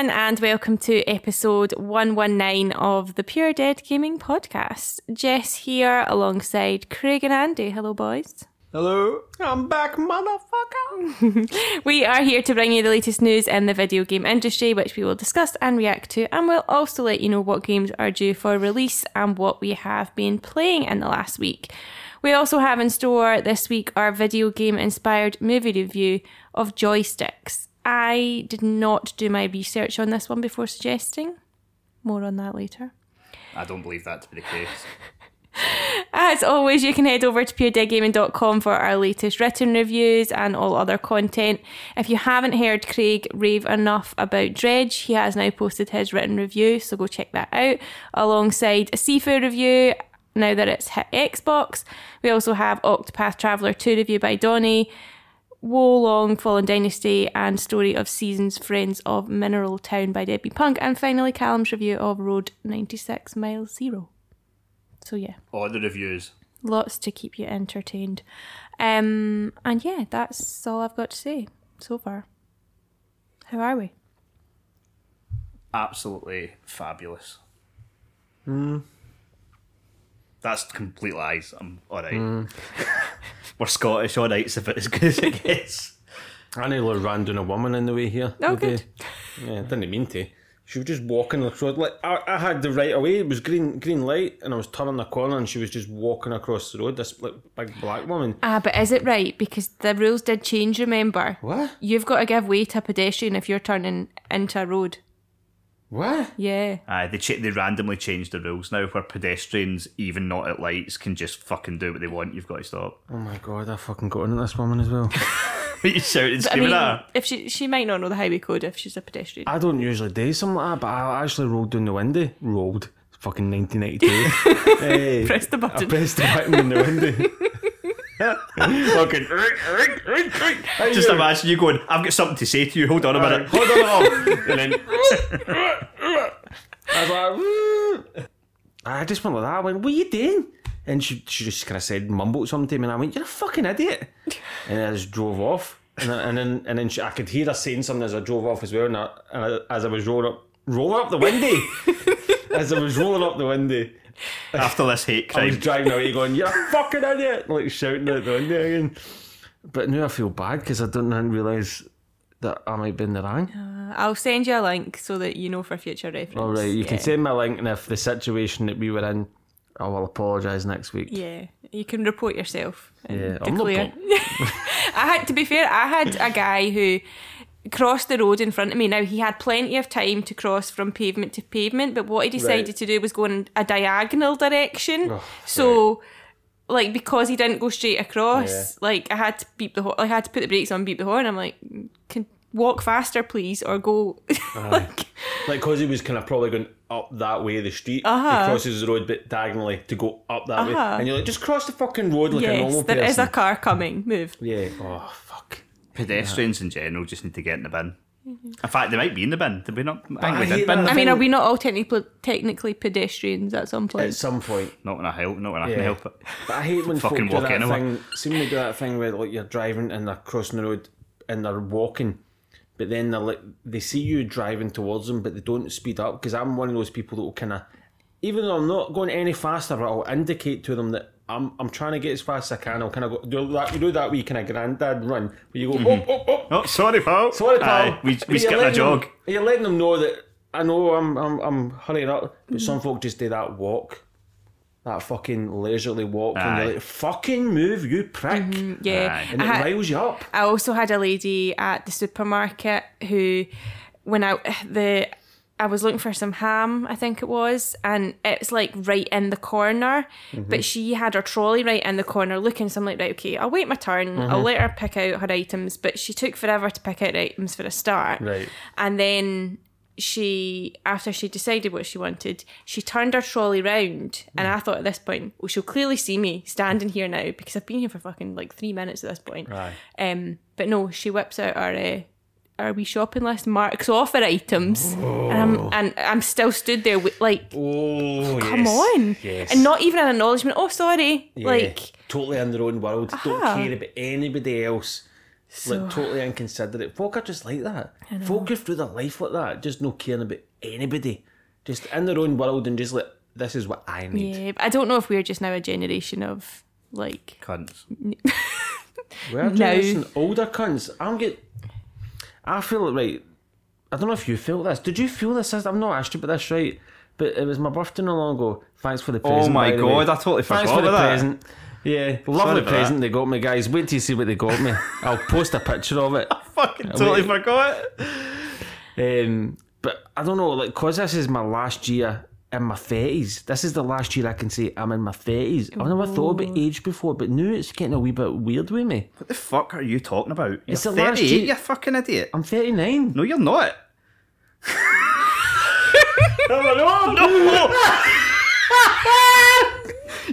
Everyone, and welcome to episode 119 of the Pure Dead Gaming Podcast. Jess here alongside Craig and Andy. Hello, boys. Hello, I'm back, motherfucker. We are here to bring you the latest news in the video game industry, which we will discuss and react to, and we'll also let you know what games are due for release and what we have been playing in the last week. We also have in store this week our video game inspired movie review of Joysticks. I did not do my research on this one before suggesting. More on that later. I don't believe that to be the case. As always, you can head over to puredeadgaming.com for our latest written reviews and all other content. If you haven't heard Craig rave enough about Dredge, he has now posted his written review, so go check that out. Alongside a Sifu review, now that it's hit Xbox. We also have Octopath Traveler 2 review by Donny, Wo Long Fallen Dynasty, and Story of Seasons Friends of Mineral Town by Debbie Punk, and finally Callum's review of Road 96 Mile Zero. So yeah All the reviews. lots to keep you entertained. Um, and yeah, that's all I've got to say so far. How are we? Absolutely fabulous. That's complete lies. I'm alright. We're Scottish, alright, So if it's about as good as it gets. I nearly ran down a woman in the way here. Oh, today. good. Yeah, didn't mean to. She was just walking across. Like I, I had the right away. It was green, green light, and I was turning the corner, and she was just walking across the road. This like big black woman. Ah, but is it right? Because the rules did change, remember? What? You've got to give way to a pedestrian if you're turning into a road. What? Yeah. Aye, they, cha- they randomly changed the rules now where pedestrians, even not at lights, can just fucking do what they want. You've got to stop. Oh my god! I fucking got into this woman as well. What you shouting, I screaming mean, at her? if she she might not know the highway code if she's a pedestrian. I don't usually do something like that, but I actually rolled down the window. Rolled. It's fucking 1992. hey, Press the I button. pressed the button in the window. Fucking. Just imagine you going, I've got something to say to you, hold on a minute. Hold on, hold on. and then I was like. I just went like that. I went, "What are you doing?" And she she just kind of said, mumbled something to me, and I went, "You're a fucking idiot." And I just drove off, and then, and then and then she, I could hear her saying something as I drove off as well. And, I, and I, as I was rolling up, rolling up the window, as I was rolling up the window, After this hate I was crime. driving away going, "You're a fucking idiot!" like shouting out the window again. But now I feel bad because I didn't realise that I might be in the wrong. I'll send you a link so that you know for future reference. All right, you can send me a link, and if the situation that we were in, I will apologise next week. Yeah, you can report yourself. And Yeah, I'm not declare. I had to be fair. I had a guy who crossed the road in front of me. Now he had plenty of time to cross from pavement to pavement, but what he decided Right. to do was go in a diagonal direction. Oh, so. Like because he didn't go straight across, Yeah. like I had to beep the horn. I had to put the brakes on, beep the horn. I'm like, can walk faster, please, or go. like, Like, because he was kind of probably going up that way of the street. Uh-huh. He crosses the road but diagonally to go up that way. Uh-huh. And you're like, just cross the fucking road like a normal there person. is a car coming. Move. Yeah. Oh, fuck. Pedestrians in general just need to get in the bin. Mm-hmm. In fact, they might be in the bin. Did we not? I I we did bin that. I mean, are we not all technically technically pedestrians at some point? At some point. Not when I help. Not when I Yeah. can help it. But I hate when Fucking folk do that anyway. thing. See when they do that thing where like you're driving and they're crossing the road and they're walking, but then they're like they see you driving towards them, but they don't speed up because I'm one of those people that will kind of, even though I'm not going any faster, I'll indicate to them that I'm I'm trying to get as fast as I can. I'll kind of go do that. You do that wee kind of granddad run where you go mm-hmm. oh oh oh. Oh, sorry, pal. Sorry, pal. Aye, we But we you're skipped a jog. Them, you're letting them know that I know I'm I'm I'm hurrying up, but some mm-hmm. folk just do that walk. that fucking leisurely walk, and Aye. you're like, "Fucking move, you prick!" Mm-hmm, yeah. Aye. And it had- riles you up. I also had a lady at the supermarket who, when I the I was looking for some ham, I think it was, and it's like right in the corner, but she had her trolley right in the corner looking. So I'm like, right, okay, I'll wait my turn. I'll let her pick out her items, but she took forever to pick out items for a start. Right. And then she, after she decided what she wanted, she turned her trolley round. And I thought at this point, well, she'll clearly see me standing here now because I've been here for fucking like three minutes at this point. Aye. Um, but no, she whips out our uh, our wee shopping list, marks off her items, and I'm oh. and I'm still stood there with like, Oh, come yes. on, Yes. and not even an acknowledgement. Oh, sorry, Yeah. like totally in their own world, don't uh-huh. care about anybody else. So- like totally inconsiderate. Folk are just like that. Folk go through their life like that, just no caring about anybody. Just in their own world and just like this is what I need. yeah. I don't know if we're just now a generation of like Cunts. We're No. generation older cunts. I'm get. I feel it right. I don't know if you feel this. Did you feel this? I'm not asked you about this, right? But it was my birthday not long ago. Thanks for the present. Oh my by the way. god, I totally forgot Thanks for the that. present. Yeah, lovely present that. they got me, guys. Wait till you see what they got me. I'll post a picture of it. I fucking totally wait. forgot. Um, but I don't know, like, cause this is my last year in my thirties. This is the last year I can say I'm in my thirties. I've never thought about age before, but now it's getting a wee bit weird with me. What the fuck are you talking about? You're It's the last 38, year- you fucking idiot. I'm 39. No, you're not. no.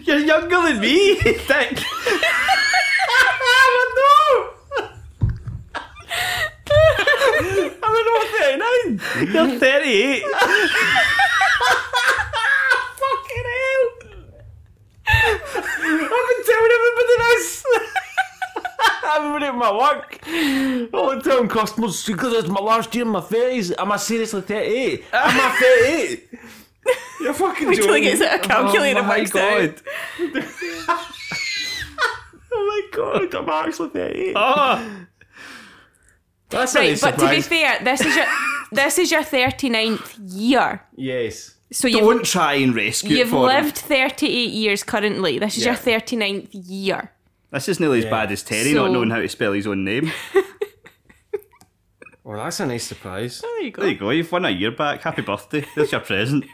You're younger than me, dick. I'm an old 39. You're 38. Fucking hell. I've been telling everybody this. I'm at my work. I'm telling customers because it's my last year in my 30s. Am I seriously 38? Eh? Am I 38? Eh? You're fucking Wait till he gets out a calculator Oh my works out. god. oh my god, I'm actually 38. Oh. Eh? Ah. That's a right. nice But to be surprise. fair, this is your this is your 39th year. Yes. So you've Don't try and rescue it you've for him. lived 38 years currently. This is Yeah. your 39th year. This is nearly as bad as Terry So- not knowing how to spell his own name. Well, that's a nice surprise. There you go. There you go, you've won a year back. Happy birthday. There's your present.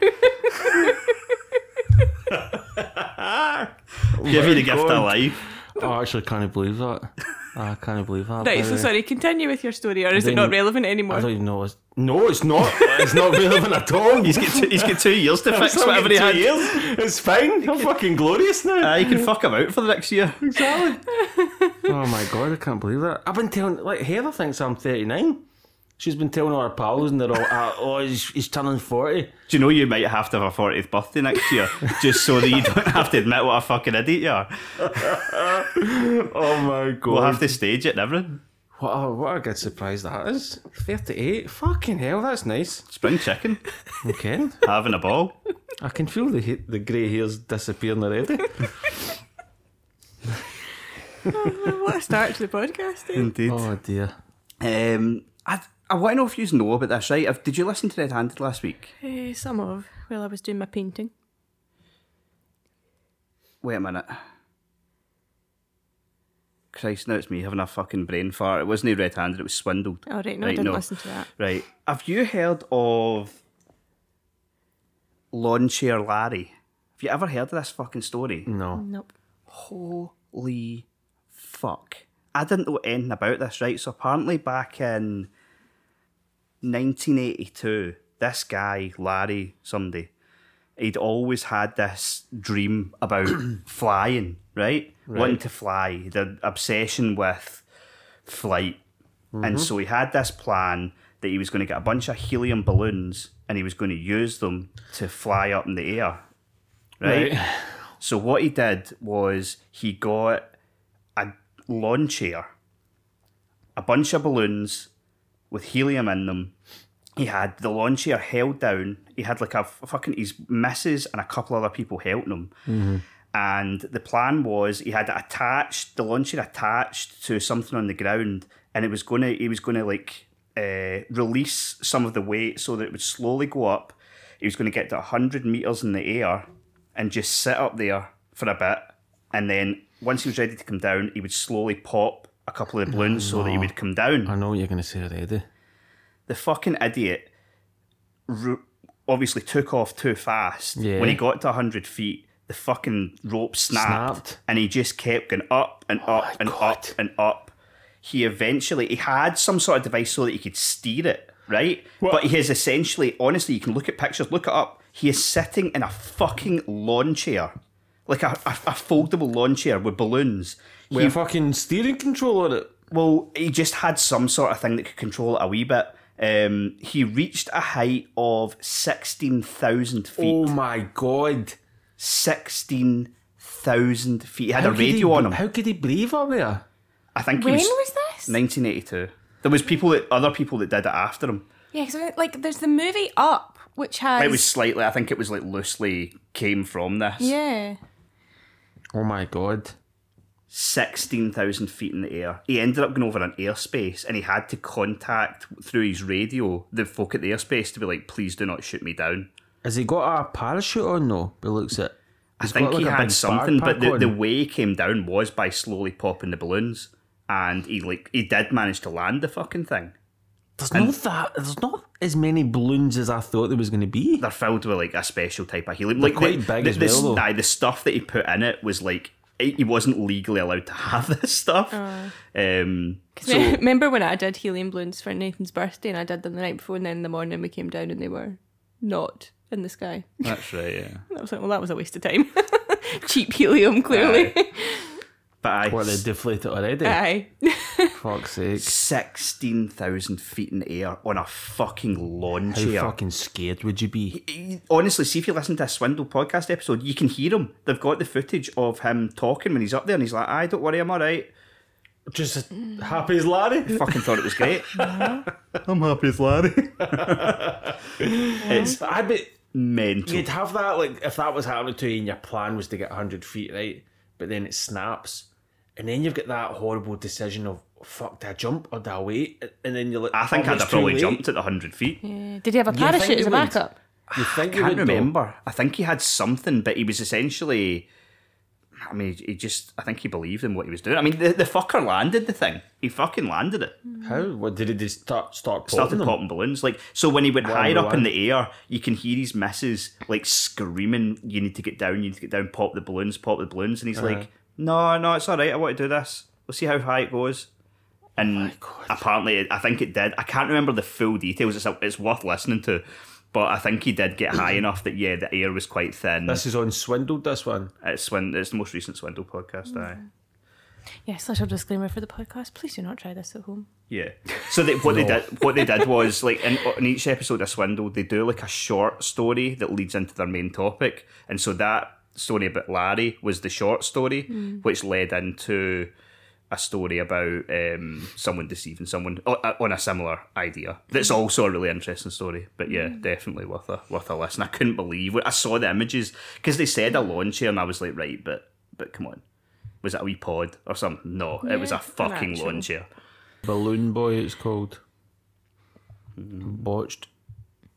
Give you the gift of life. Oh, I actually can't believe that. I can't believe that. Right, so sorry, continue with your story, or is it not relevant anymore? I don't even know. It's, no, it's not. It's not relevant at all. He's got two, he's got two years to fix whatever he only had. years. It's fine. I'm fucking glorious now. Uh, you can fuck him out for the next year. Exactly. oh my god, I can't believe that. I've been telling, like, Heather thinks I'm 39. She's been telling all her pals, and they're all, uh, oh, he's, he's turning 40. Do you know you might have to have a 40th birthday next year just so that you don't have to admit what a fucking idiot you are? Oh my god. We'll have to stage it and everything. what, a, what a good surprise that is. 38. Fucking hell, that's nice. Spring chicken, Okay. having a ball. I can feel the ha- the grey hairs disappearing already. what a start to the podcast. eh? Indeed. oh dear. Um, I, I want to know if you know about this, right? Have- Did you listen to Red Handed last week? Eh, some of while I was doing my painting. Wait a minute. Christ, now it's me having a fucking brain fart. It wasn't red handed, it was swindled. Oh right, no, I didn't no. listen to that. Right. Have you heard of Lawn Chair Larry? Have you ever heard of this fucking story? No. Nope. Holy fuck. I didn't know anything about this, right? So apparently back in 1982, this guy, Larry, somebody, he'd always had this dream about flying, right? Wanting to fly, the obsession with flight. And mm-hmm. so he had this plan that he was going to get a bunch of helium balloons and he was going to use them to fly up in the air, right? Right. So what he did was he got a lawn chair, a bunch of balloons with helium in them. He had the lawn chair held down. He had like a fucking his missus and a couple other people helping him. And the plan was he had it attached the lawn chair attached to something on the ground, and it was gonna he was gonna like uh, release some of the weight so that it would slowly go up. He was going to get to hundred meters in the air, and just sit up there for a bit, and then once he was ready to come down, he would slowly pop a couple of the balloons so that he would come down. I know what you're going to say already. The fucking idiot ro- obviously took off too fast. Yeah. When he got to 100 feet, the fucking rope snapped, Snapped. and he just kept going up and oh up and up and up. He eventually he had some sort of device so that he could steer it, right? What? But he is essentially, honestly, you can look at pictures, look it up. He is sitting in a fucking lawn chair, like a, a, a foldable lawn chair with balloons. With a fucking steering control on it. Well, he just had some sort of thing that could control it a wee bit. Um, he reached a height of 16,000 feet. Oh my god. 16,000 feet. He had How a could he radio on him. How could he breathe up there? I think he When was, was this? 1982. There was people that other people that did it after him. Yeah, because like there's the movie Up, which has It was slightly. I think it was like loosely came from this. yeah. Oh my god. 16,000 feet in the air. He ended up going over an airspace and he had to contact through his radio the folk at the airspace to be like, please do not shoot me down. Has he got a parachute on though? It looks it. I think he like, a had something, but the, on. the way he came down was by slowly popping the balloons. And he like he did manage to land the fucking thing. There's not that. There's not as many balloons as I thought there was going to be. They're filled with like a special type of helium. Like quite the, big the, as the, well, though. the stuff that he put in it was like he wasn't legally allowed to have this stuff. Um, so Remember when I did helium balloons for Nathan's birthday and I did them the night before and then in the morning we came down and they were not in the sky. that's right. Yeah, I was like, well, that was a waste of time. Cheap helium, clearly. But I What they deflated already? Aye. Fuck's sake. sixteen thousand feet in the air on a fucking lawn How chair. fucking scared would you be? honestly, see if you listen to a Swindle podcast episode, you can hear him. They've got the footage of him talking when he's up there, and he's like, "I don't worry, I'm all right." Just happy as Larry. Fucking thought it was great. I'm happy as Larry. It's I bet mental. you'd have that like if that was happening to you and your plan was to get 100 feet right, but then it snaps, and then you've got that horrible decision of fuck, do I jump or do I wait? And then you're like, I think oh, I'd have probably late. jumped at the hundred feet. Yeah. Did he have a parachute as a backup? You think you Can't would, though? remember. I think he had something, but he was essentially. I mean, he just. I think he believed in what he was doing. I mean, the, the fucker landed the thing. He fucking landed it. How? What did he just start start popping started them? popping balloons. Like so, when he went One higher by up in the air, you can hear his missus like screaming, "You need to get down! You need to get down! Pop the balloons! Pop the balloons!" And he's Uh-huh. like, "No, no, it's all right. I want to do this. We'll see how high it goes." And oh apparently, I think it did. I can't remember the full details. It's, it's worth listening to, but I think he did get high enough that yeah, the air was quite thin. This is on Swindled. This one. it's Swin- It's the most recent Swindle podcast. Aye. Yes, little disclaimer for the podcast. Please do not try this at home. Yeah. So they, what they did, what they did was like in, in each episode of Swindle, they do like a short story that leads into their main topic, and so that story about Larry was the short story, which led into a story about um, someone deceiving someone uh, on a similar idea. That's also a really interesting story. But yeah, definitely worth a worth a listen. I couldn't believe it. I saw the images because they said a lawn chair, and I was like, right, but but come on. Was it a wee pod or something? No, it was a fucking lawn chair. Balloon Boy, it's called. Botched.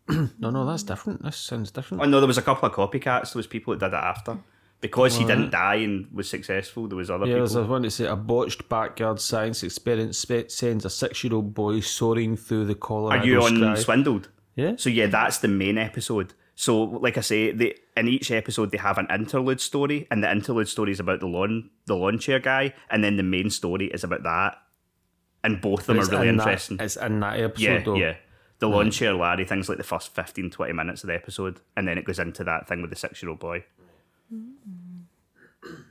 no, no, that's different. This sounds different. Oh no, there was a couple of copycats. There was people that did it after because he didn't die and was successful. There was other people. Yeah, there's people. a one to say a botched backyard science experiment sends a six-year-old boy soaring through the Colorado Are you on sky. Swindled? Yeah. So yeah, that's the main episode. So like I say, they in each episode they have an interlude story, and the interlude story is about the lawn the lawn chair guy, and then the main story is about that, and both of them It's are really in that- interesting. it's in that episode, yeah, though. yeah. The lawn chair Larry thing's like the first 15, 20 minutes of the episode, and then it goes into that thing with the six year old boy.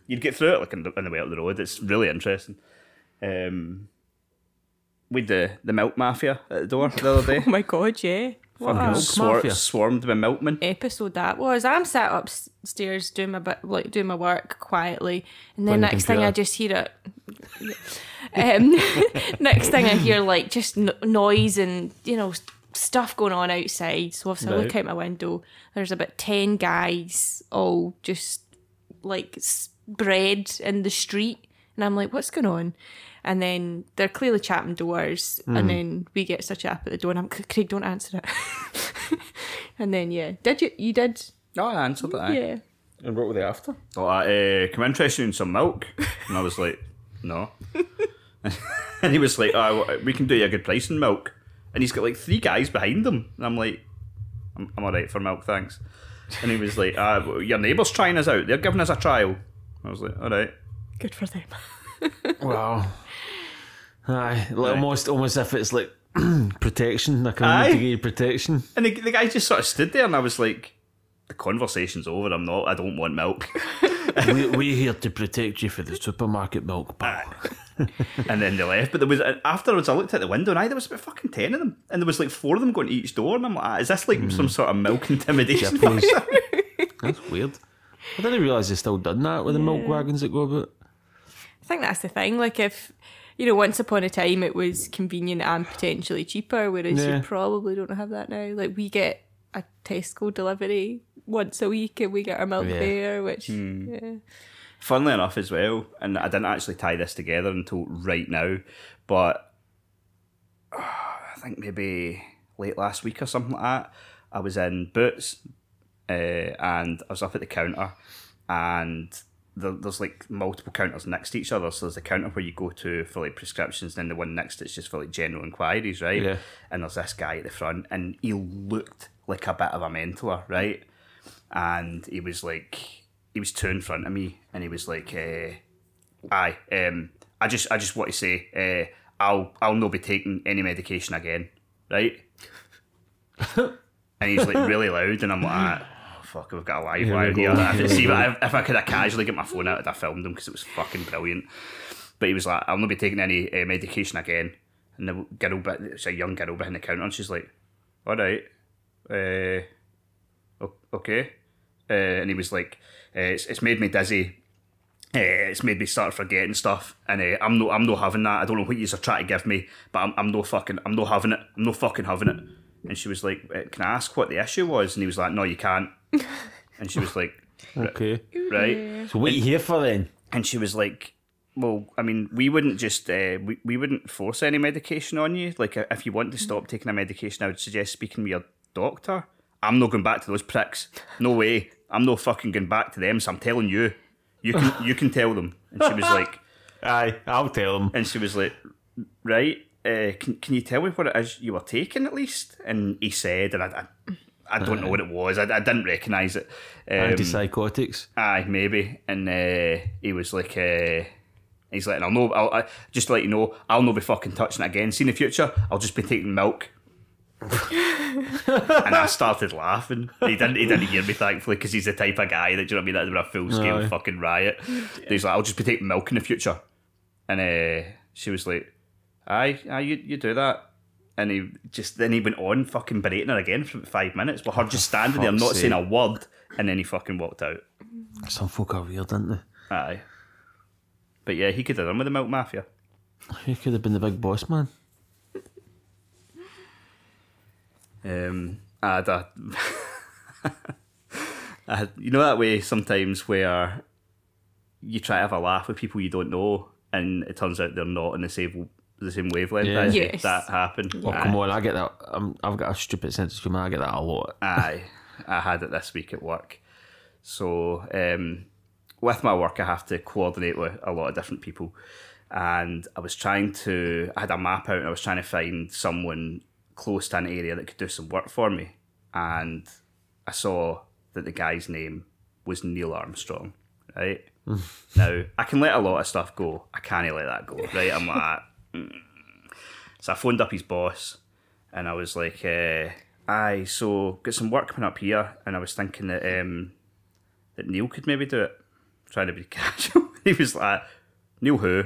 You'd get through it like on the, on the way up the road. It's really interesting. Um, with the the milk mafia at the door the other day, Oh my god, yeah. What fucking a milk swar- mafia. swarmed with milkmen. episode that was. I'm sat upstairs doing my bit, like doing my work quietly, and then Playing the next thing I just hear it. um, next thing I hear like just no- noise and you know stuff going on outside. So if I look out my window, there's about ten guys all just like spread in the street, and I'm like, what's going on? And then they're clearly chapping doors, and then we get such a chap at the door, and I'm Craig, don't answer it. and then yeah, did you? You did? Oh, I answered that. Yeah. And what were they after? Well, uh, come interested in some milk? And I was like, no. and he was like, oh, we can do you a good price in milk. And he's got like three guys behind him. And I'm like, I'm, I'm all right for milk, thanks. And he was like, uh, well, your neighbour's trying us out. They're giving us a trial. I was like, all right. Good for them. Wow. Aye, like Aye. almost almost if it's like protection, like a Aye. mitigated protection. And the, the guy just sort of stood there, and I was like, the conversation's over. I'm not, I don't want milk. we, we're here to protect you for the supermarket milk, pal. and then they left. But there was uh, afterwards, I looked at the window, and I there was about fucking ten of them, and there was like four of them going to each door, and I'm like, ah, is this like mm. some sort of milk intimidation? That's weird. I didn't realise they still done that with the milk wagons that go about. I think that's the thing. Like if you know, once upon a time it was convenient and potentially cheaper, whereas Yeah. you probably don't have that now. Like we get a Tesco delivery once a week and we get our milk Yeah. there, which hmm. yeah. Funnily enough, as well, and I didn't actually tie this together until right now, but uh, I think maybe late last week or something like that, I was in Boots uh, and I was up at the counter, and there, there's like multiple counters next to each other. So there's the counter where you go to for like prescriptions, and then the one next it's just for like general inquiries, right? Yeah. And there's this guy at the front, and he looked like a bit of a mentor, right? And he was like, he was two in front of me, and he was like, uh, "Aye, um, I just, I just want to say, uh, I'll, I'll not be taking any medication again, right?" and he's like really loud, and I'm like, ah, oh, "Fuck, we've got a live we wire here." If, see, if, if I could have casually get my phone out, I'd have filmed him because it was fucking brilliant. But he was like, "I'll not be taking any uh, medication again." And the girl, bit- it's a young girl behind the counter, and she's like, "All right, uh, okay." Uh, and he was like, uh, it's, "It's made me dizzy. Uh, it's made me start forgetting stuff, and uh, I'm no, I'm not having that. I don't know what you are trying to give me, but I'm, I'm no fucking, I'm not having it. I'm no fucking having it." And she was like, uh, "Can I ask what the issue was?" And he was like, "No, you can't." And she was like, Okay. "Right." So what are you here for then? And she was like, "Well, I mean, we wouldn't just uh, we we wouldn't force any medication on you. Like, if you want to stop taking a medication, I would suggest speaking with your doctor. I'm not going back to those pricks. No way. I'm no fucking going back to them. So I'm telling you, you can you can tell them." And she was like, Aye, I'll tell them. and she was like, "Right, uh, can can you tell me what it is you were taking at least?" And he said, and I. I I don't know what it was. I, I didn't recognise it. Um, Antipsychotics. Aye, maybe. And uh, he was like, uh, he's like, I'll know, I'll, I, just to let you know, I'll not be fucking touching it again. See in the future, I'll just be taking milk. And I started laughing. He didn't, he didn't hear me, thankfully, because he's the type of guy that, do you know what I mean, that would have a full scale Aye. fucking riot. He's like, I'll just be taking milk in the future. And uh, she was like, aye, aye, you, you do that. And he just, then he went on fucking berating her again for about five minutes with her just standing there, not saying a word. And then he fucking walked out. Some folk are weird, aren't they? Aye. But yeah, he could have done with the Milk Mafia. He could have been the big boss man. Um, I had a, I had, you know that way sometimes where you try to have a laugh with people you don't know, and it turns out they're not in the same the same wavelength. Yeah. as you. Yes. that happened. Oh, aye, come on, I get that. I'm, I've got a stupid sense of humour. I get that a lot. aye, I had it this week at work. So um, with my work, I have to coordinate with a lot of different people, and I was trying to. I had a map out, and I was trying to find someone close to an area that could do some work for me, and I saw that the guy's name was Neil Armstrong. Right now, I can let a lot of stuff go. I can't let that go. Right, I'm like. mm. So I phoned up his boss, and I was like, uh, "Aye, so got some work coming up here," and I was thinking that um, that Neil could maybe do it. Trying to be casual. he was like, "Neil who?"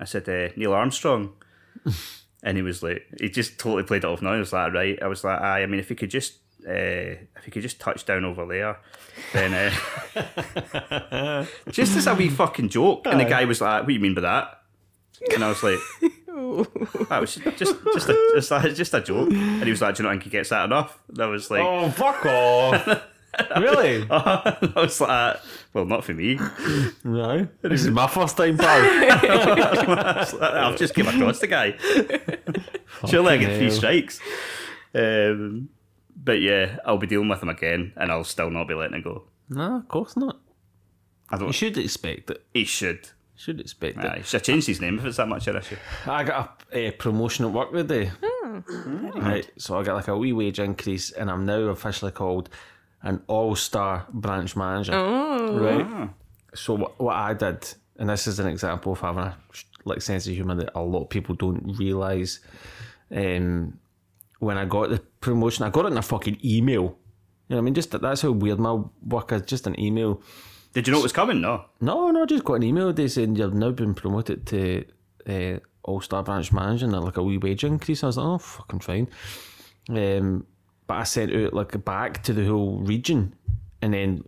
I said, uh, "Neil Armstrong." And he was like, he just totally played it off. Now I was like, "Right." I was like, "Aye, I mean, if he could just." Uh, if he could just touch down over there, then uh, just as a wee fucking joke, and the guy was like, "What do you mean by that?" And I was like, That was just just just a, just a, just a joke. And he was like, "Do you not think he gets that enough?" And I was like, Oh, fuck off. really? I was like, "Well, not for me." No. This is my first time, pal. I've just came across the guy. Surely I get three strikes. Um, but yeah, I'll be dealing with him again, and I'll still not be letting it go. no, of course not. I don't. You should expect it. He should. Should expect Aye, it. should have changed his name if it's that much of an issue. I got a, uh promotion at work today. Right, so I got like a wee wage increase, and I'm now officially called an all-star branch manager. Right. So what, what I did, and this is an example of having a like sense of humour that a lot of people don't realise. Um, when I got the promotion, I got it in a fucking email. You know what I mean? Just that's how weird my work is. Just an email. Did you know it was coming? No. No, no, I just got an email. They saying you've now been promoted to uh, All Star Branch Manager and like a wee wage increase. I was like, oh, fucking fine. Um, but I sent out like back to the whole region, and then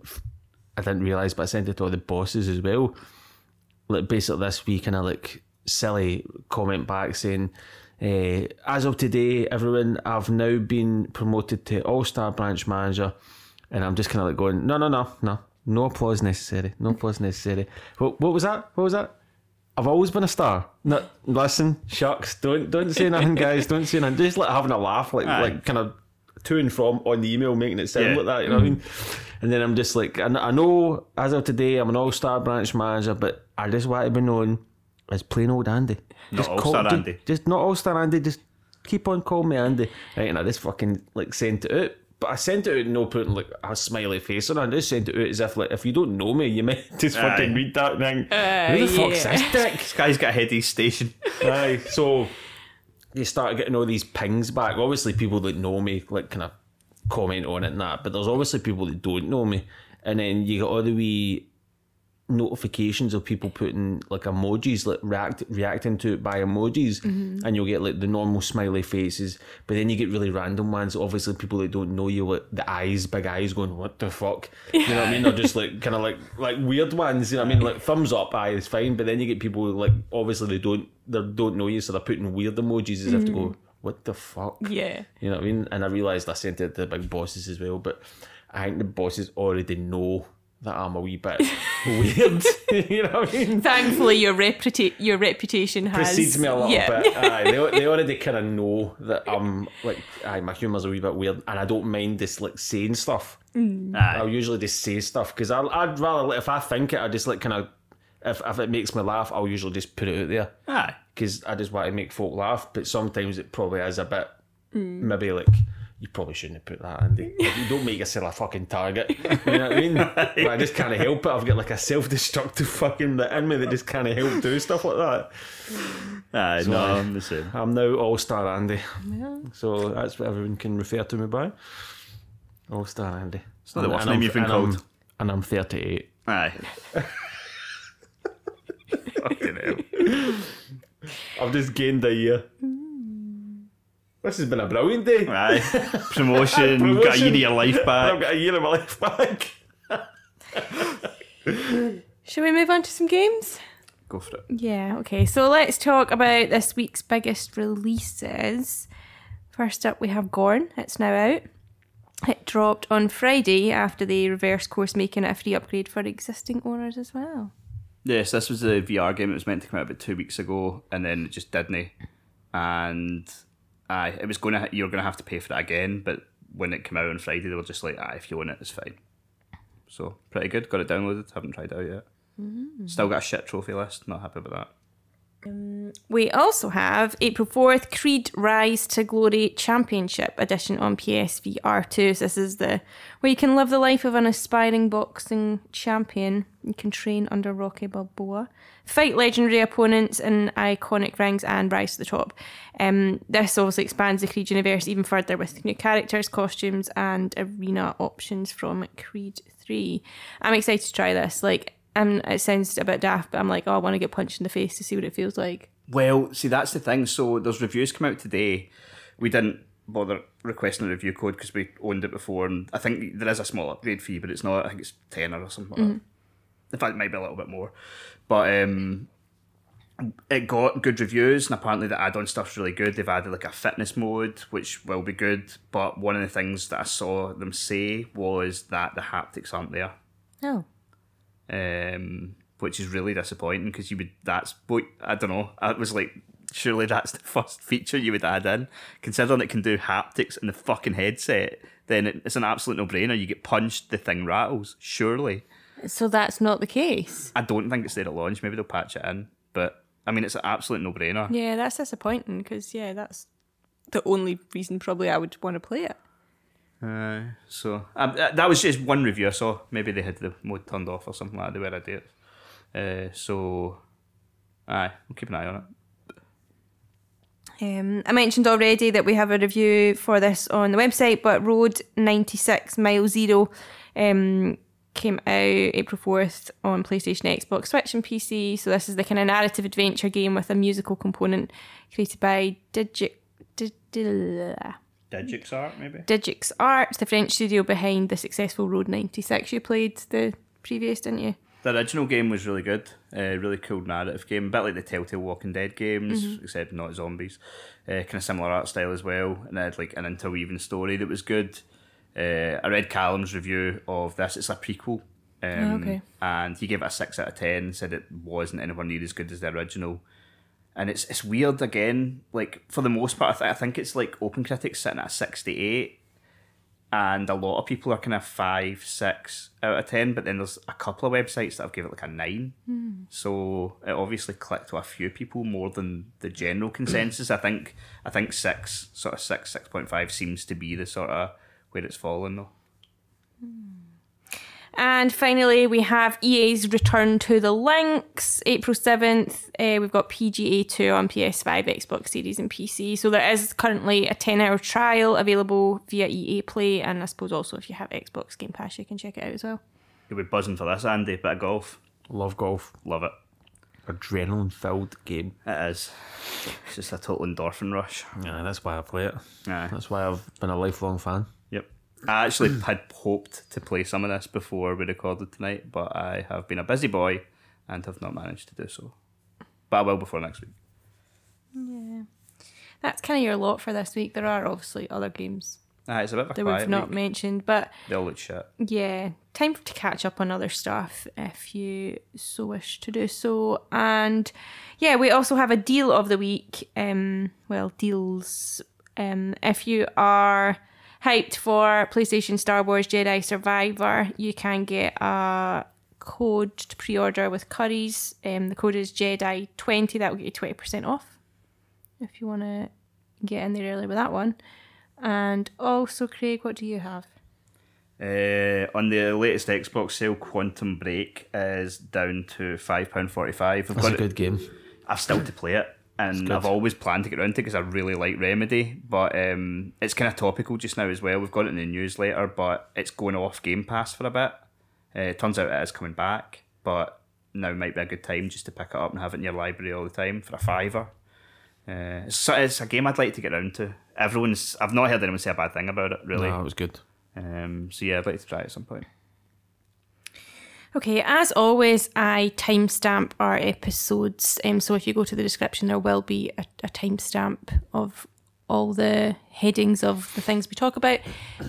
I didn't realise, but I sent it to all the bosses as well. Like basically this week, and I like silly comment back saying. Uh, as of today, everyone, I've now been promoted to All Star Branch Manager, and I'm just kind of like going, no, no, no, no, no applause necessary, no applause necessary. What, what was that? What was that? I've always been a star. No, listen, shucks, don't don't say nothing, guys. Don't say nothing. Just like having a laugh, like Aye. like kind of to and from on the email, making it sound Yeah. like that. You know what I mm-hmm. mean? And then I'm just like, I, I know as of today, I'm an all star branch manager, but I just want to be known as plain old Andy. Not All-Star Andy. Just not all star Andy. Just keep on calling me Andy. Right, and I just fucking like sent it out. But I sent it out no putting like a smiley face on it. I just sent it out as if like if you don't know me, you might just fucking Aye. read that thing. think, who the fuck's yeah. this dick? This guy's got a head of his station. Aye, so you start getting all these pings back. Obviously, people that know me like kind of comment on it and that, but there's obviously people that don't know me, and then you get all the wee notifications of people putting like emojis, like react reacting to it by emojis, mm-hmm. and you'll get like the normal smiley faces, but then you get really random ones. Obviously, people that don't know you, like the eyes, big eyes, going, "What the fuck?" You know what I mean? They're just like kind of like like weird ones. You know what I mean? Like thumbs up, eye is fine, but then you get people like obviously they don't they don't know you, so they're putting weird emojis as if to go, mm. "What the fuck?" Yeah. You know what I mean? And I realised I sent it to the big bosses as well, but I think the bosses already know that I'm a wee bit weird. you know what I mean? Thankfully, your reputa- your reputation has Precedes me a little yeah. bit. Aye, they, they already kind of know that I'm like, aye, my humour's a wee bit weird, and I don't mind this like saying stuff. Aye. I'll usually just say stuff because I'd rather like, if I think it, I just like kind of if if it makes me laugh, I'll usually just put it out there Aye. because I just want to make folk laugh. But sometimes it probably is a bit hmm. maybe like you probably shouldn't have put that in there. Like, you don't make yourself a fucking target. You know what I mean? but I just can't help it. I've got like a self-destructive fucking bit in me that just can't help do stuff like that. Aye, no, I'm the same. I'm now All Star Andy. So that's what everyone can refer to me by. All Star Andy. It's not the worst name you've been called. and I'm 38. Aye. Fucking hell. I've just gained a year. This has been a brilliant day. Aye. Promotion, got a year of your life back. I've back. got a year of my life back. Shall we move on to some games? Go for it. Yeah, okay. So let's talk about this week's biggest releases. First up, we have Gorn. It's now out. It dropped on Friday after the reverse course making it a free upgrade for existing owners as well. Yes, this was the VR game. It was meant to come out about two weeks ago, and then it just didn't. And aye, it was going to you're going to have to pay for that again. But when it came out on Friday, they were just like, aye, if you want it, it's fine. So pretty good. Got it downloaded. Haven't tried it out yet. Mm-hmm. Still got a shit trophy list. Not happy with that. We also have April 4th Creed Rise to Glory Championship edition on PSVR 2. So this is the where you can live the life of an aspiring boxing champion. You can train under Rocky Balboa, fight legendary opponents in iconic rings, and rise to the top. Um, this obviously expands the Creed universe even further with new characters, costumes, and arena options from Creed 3. I'm excited to try this. Like, um, it sounds a bit daft, but I'm like, oh, I want to get punched in the face to see what it feels like. Well, see, that's the thing. So there's reviews come out today. We didn't bother requesting a review code because we owned it before, and I think there is a small upgrade fee, but it's not. I think it's ten or something. Like that. In fact, it might be a little bit more. But um, it got good reviews, and apparently the add-on stuff's really good. They've added like a fitness mode, which will be good. But one of the things that I saw them say was that the haptics aren't there Oh. Um, which is really disappointing because you would that's what I don't know. I was like, surely that's the first feature you would add in. Considering it can do haptics in the fucking headset, then it, it's an absolute no brainer. You get punched, the thing rattles. Surely, So that's not the case. I don't think it's there at launch. Maybe they'll patch it in, but I mean, it's an absolute no-brainer. Yeah, that's disappointing because yeah, that's the only reason probably I would want to play it. So um, that was just one review I saw. Maybe they had the mode turned off or something like that. They were idiots. Uh, so, aye, we'll keep an eye on it. Um, I mentioned already that we have a review for this on the website, but Road 96 Mile Zero um, came out April 4th on PlayStation, Xbox, Switch, and PC. So, this is the kind of narrative adventure game with a musical component created by Digi- Digi- DigixArt, maybe. DigixArts, the French studio behind the successful Road 96. You played the previous, didn't you? The original game was really good. Uh, really cool narrative game, a bit like the Telltale Walking Dead games, except not zombies. Uh, kind of similar art style as well, and it had like an interweaving story that was good. Uh, I read Callum's review of this. It's a prequel. Um, Oh, okay. And he gave it a six out of ten. Said it wasn't anywhere near as good as the original. And it's it's weird again. Like for the most part, I, th- I think it's like Open Critics sitting at a sixty eight, and a lot of people are kind of five, six out of ten. But then there's a couple of websites that have given it like a nine. Hmm. So it obviously clicked to a few people more than the general consensus. I think I think six, sort of six, six point five seems to be the sort of where it's fallen though. Hmm. And finally, we have EA's Return to the Links, April 7th. Uh, we've got PGA Tour on PS5, Xbox Series, and PC. So there is currently a 10 hour trial available via EA Play. And I suppose also if you have Xbox Game Pass, you can check it out as well. You'll be buzzing for this, Andy. Bit of golf, Love golf. love it. Adrenaline filled game. It is. It's just a total endorphin rush. Yeah, that's why I play it. Aye. That's why I've been a lifelong fan. I actually had hoped to play some of this before we recorded tonight, but I have been a busy boy and have not managed to do so. But I will before next week. Yeah. That's kind of your lot for this week. There are obviously other games Ah, it's a bit of a that we've not week. mentioned, but They all look shit. yeah, time to catch up on other stuff if you so wish to do so. And yeah, we also have a deal of the week. Um, well, deals. Um, if you are hyped for PlayStation Star Wars Jedi Survivor, you can get a code to pre-order with Currys. Um, the code is Jedi twenty. That will get you twenty percent off if you want to get in there early with that one. And also, Craig, what do you have? Uh, on the latest Xbox sale, Quantum Break is down to five pound forty five. I've That's a it. good game. I've still to play it, and. I've always planned to get around to it because I really like Remedy. But um, it's kind of topical just now as well. We've got it in the newsletter, but it's going off Game Pass for a bit. Uh, it turns out it is coming back, but now might be a good time just to pick it up and have it in your library all the time for a fiver. Uh, it's, it's a game I'd like to get around to. Everyone's I've not heard anyone say a bad thing about it really. No, it was good. Um, so yeah, I'd like to try it at some point. Okay, as always, I timestamp our episodes. Um, so if you go to the description, there will be a, a timestamp of all the headings of the things we talk about.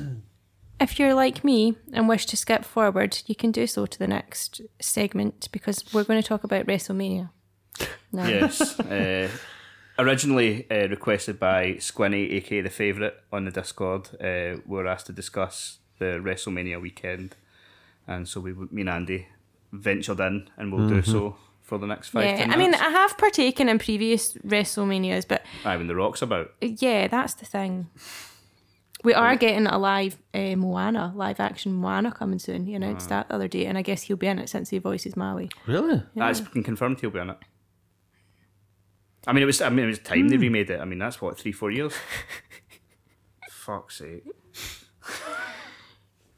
If you're like me and wish to skip forward, you can do so to the next segment because we're going to talk about WrestleMania. Now. Yes. uh, originally uh, requested by Squinny, aka the favourite, on the Discord. Uh, we were asked to discuss the WrestleMania weekend, and so we, me and Andy, ventured in, and we'll do so for the next five. Yeah, 10 I mean. I have partaken in previous WrestleManias, but Aye, when the Rock's about. Yeah, that's the thing. We are getting a live uh, Moana, live action Moana coming soon. He announced that the other day, and I guess he'll be in it since he voices Maui. Really? That's been confirmed. He'll be on it. I mean, it was. I mean, it was time Hmm. they remade it. I mean, that's what three, four years. Fuck's sake.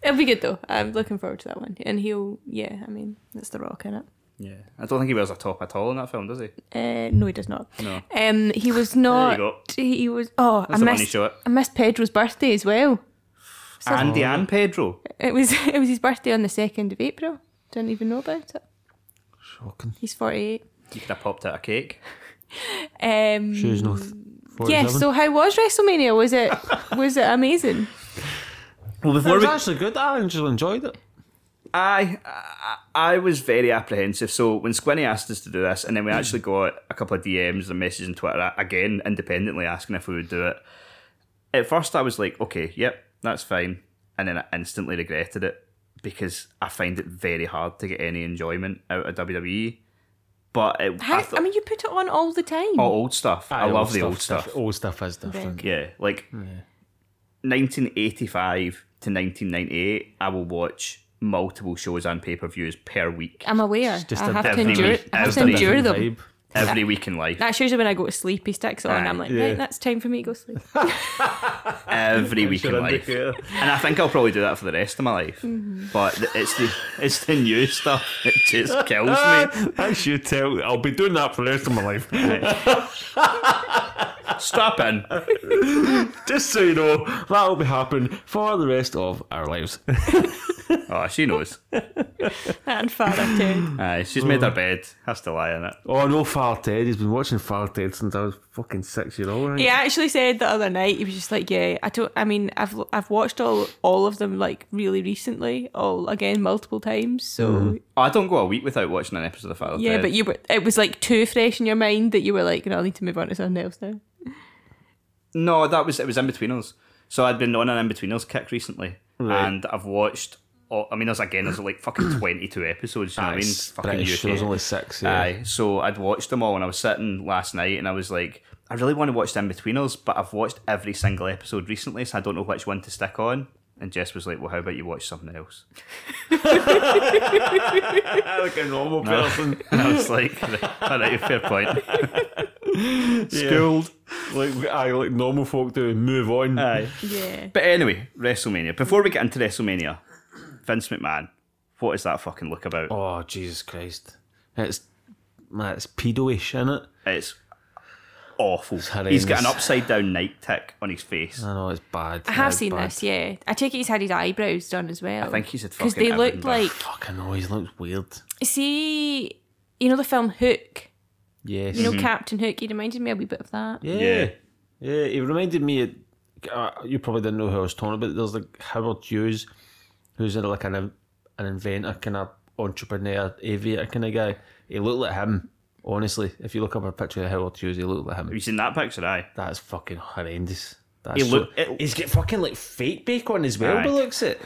It'll be good though. I'm looking forward to that one. And he'll, yeah, I mean, that's The Rock in it. Yeah, I don't think he wears a top at all in that film, does he? Uh, no, he does not. No. Um, he was not. there you go. He was. Oh, That's I the one he missed. show it. I missed Pedro's birthday as well. Andy and Pedro. It was. It was his birthday on the second of April. Didn't even know about it. Shocking. He's forty eight. You could have popped out a cake. Um, Shoes no. 47. yeah. So how was WrestleMania? Was it? was it amazing? Well, it was we, actually good. I actually enjoyed it. I, I I was very apprehensive. So when Squinny asked us to do this, and then we hmm. actually got a couple of DMs and messages on Twitter again, independently asking if we would do it. At first, I was like, okay, yep, that's fine, and then I instantly regretted it because I find it very hard to get any enjoyment out of WWE. But it, How, I I, mean, you put it on all the time. oh, old stuff. I Aye, love the old stuff- stuff. Old stuff is different. Yeah, like 1985 to 1998, I will watch multiple shows and pay per views per week. I'm aware. just I a have to endure. week- I have to endure them. Vibe. Every week in life. That's usually when I go to sleep. He sticks it on. Aye. I'm like, Yeah. right, that's time for me to go sleep. Every week in life. indicator. And I think I'll probably do that for the rest of my life. Mm-hmm. But it's the it's the new stuff. It just kills me. I should tell. I'll be doing that for the rest of my life. Strap in. Just so you know, that'll be happening for the rest of our lives. Oh, she knows. and Father Ted. Aye, she's made her oh. bed. Has to lie in it. oh no, Far Ted. He's been watching Far Ted since I was fucking six year old. Right? He actually said the other night he was just like, yeah, I don't. I mean, I've I've watched all all of them like really recently, all again multiple times. So mm-hmm. Oh, I don't go a week without watching an episode of Father yeah, Ted. but you were it was like too fresh in your mind that you were like, no, I need to move on to something else now. No, that was it was Inbetweeners. So I'd been on an Inbetweeners kick recently, Right. and I've watched. Oh, I mean, there's again, there's like fucking twenty two episodes. You know what I mean? Fucking British, UK. There's only six. Yeah. Aye, so I'd watched them all, and I was sitting last night, and I was like, I really want to watch the in us, but I've watched every single episode recently, so I don't know which one to stick on. And Jess was like, "Well, how about you watch something else?" like a normal person. And I was like, "All right, fair point." Schooled. like I like normal folk do. Move on. Aye. Yeah. But anyway, WrestleMania. Before we get into WrestleMania, Vince McMahon, what is that fucking look about? Oh Jesus Christ! It's man, it's pedo-ish, isn't it? It's awful. horrendous. He's got an upside down Nike tick on his face. I know it's bad. I have It's seen bad. this, yeah. I take it he's had his eyebrows done as well. I think he's had because they look like. Fuck, I know he looks weird. See, you know the film Hook. Yes. You know Captain Hook. He reminded me a wee bit of that. Yeah. Yeah. Yeah. It reminded me. Of, uh, you probably didn't know who I was talking about. There's like Howard Hughes, who's a, like an an inventor, kind of entrepreneur, aviator kind of guy. He looked like him. Honestly, if you look up a picture of Howard Hughes, he looked like him. Have you seen that picture? Aye. That's fucking horrendous. That's He so, look- it- he's got fucking like fake bacon as well. Aye. But looks it.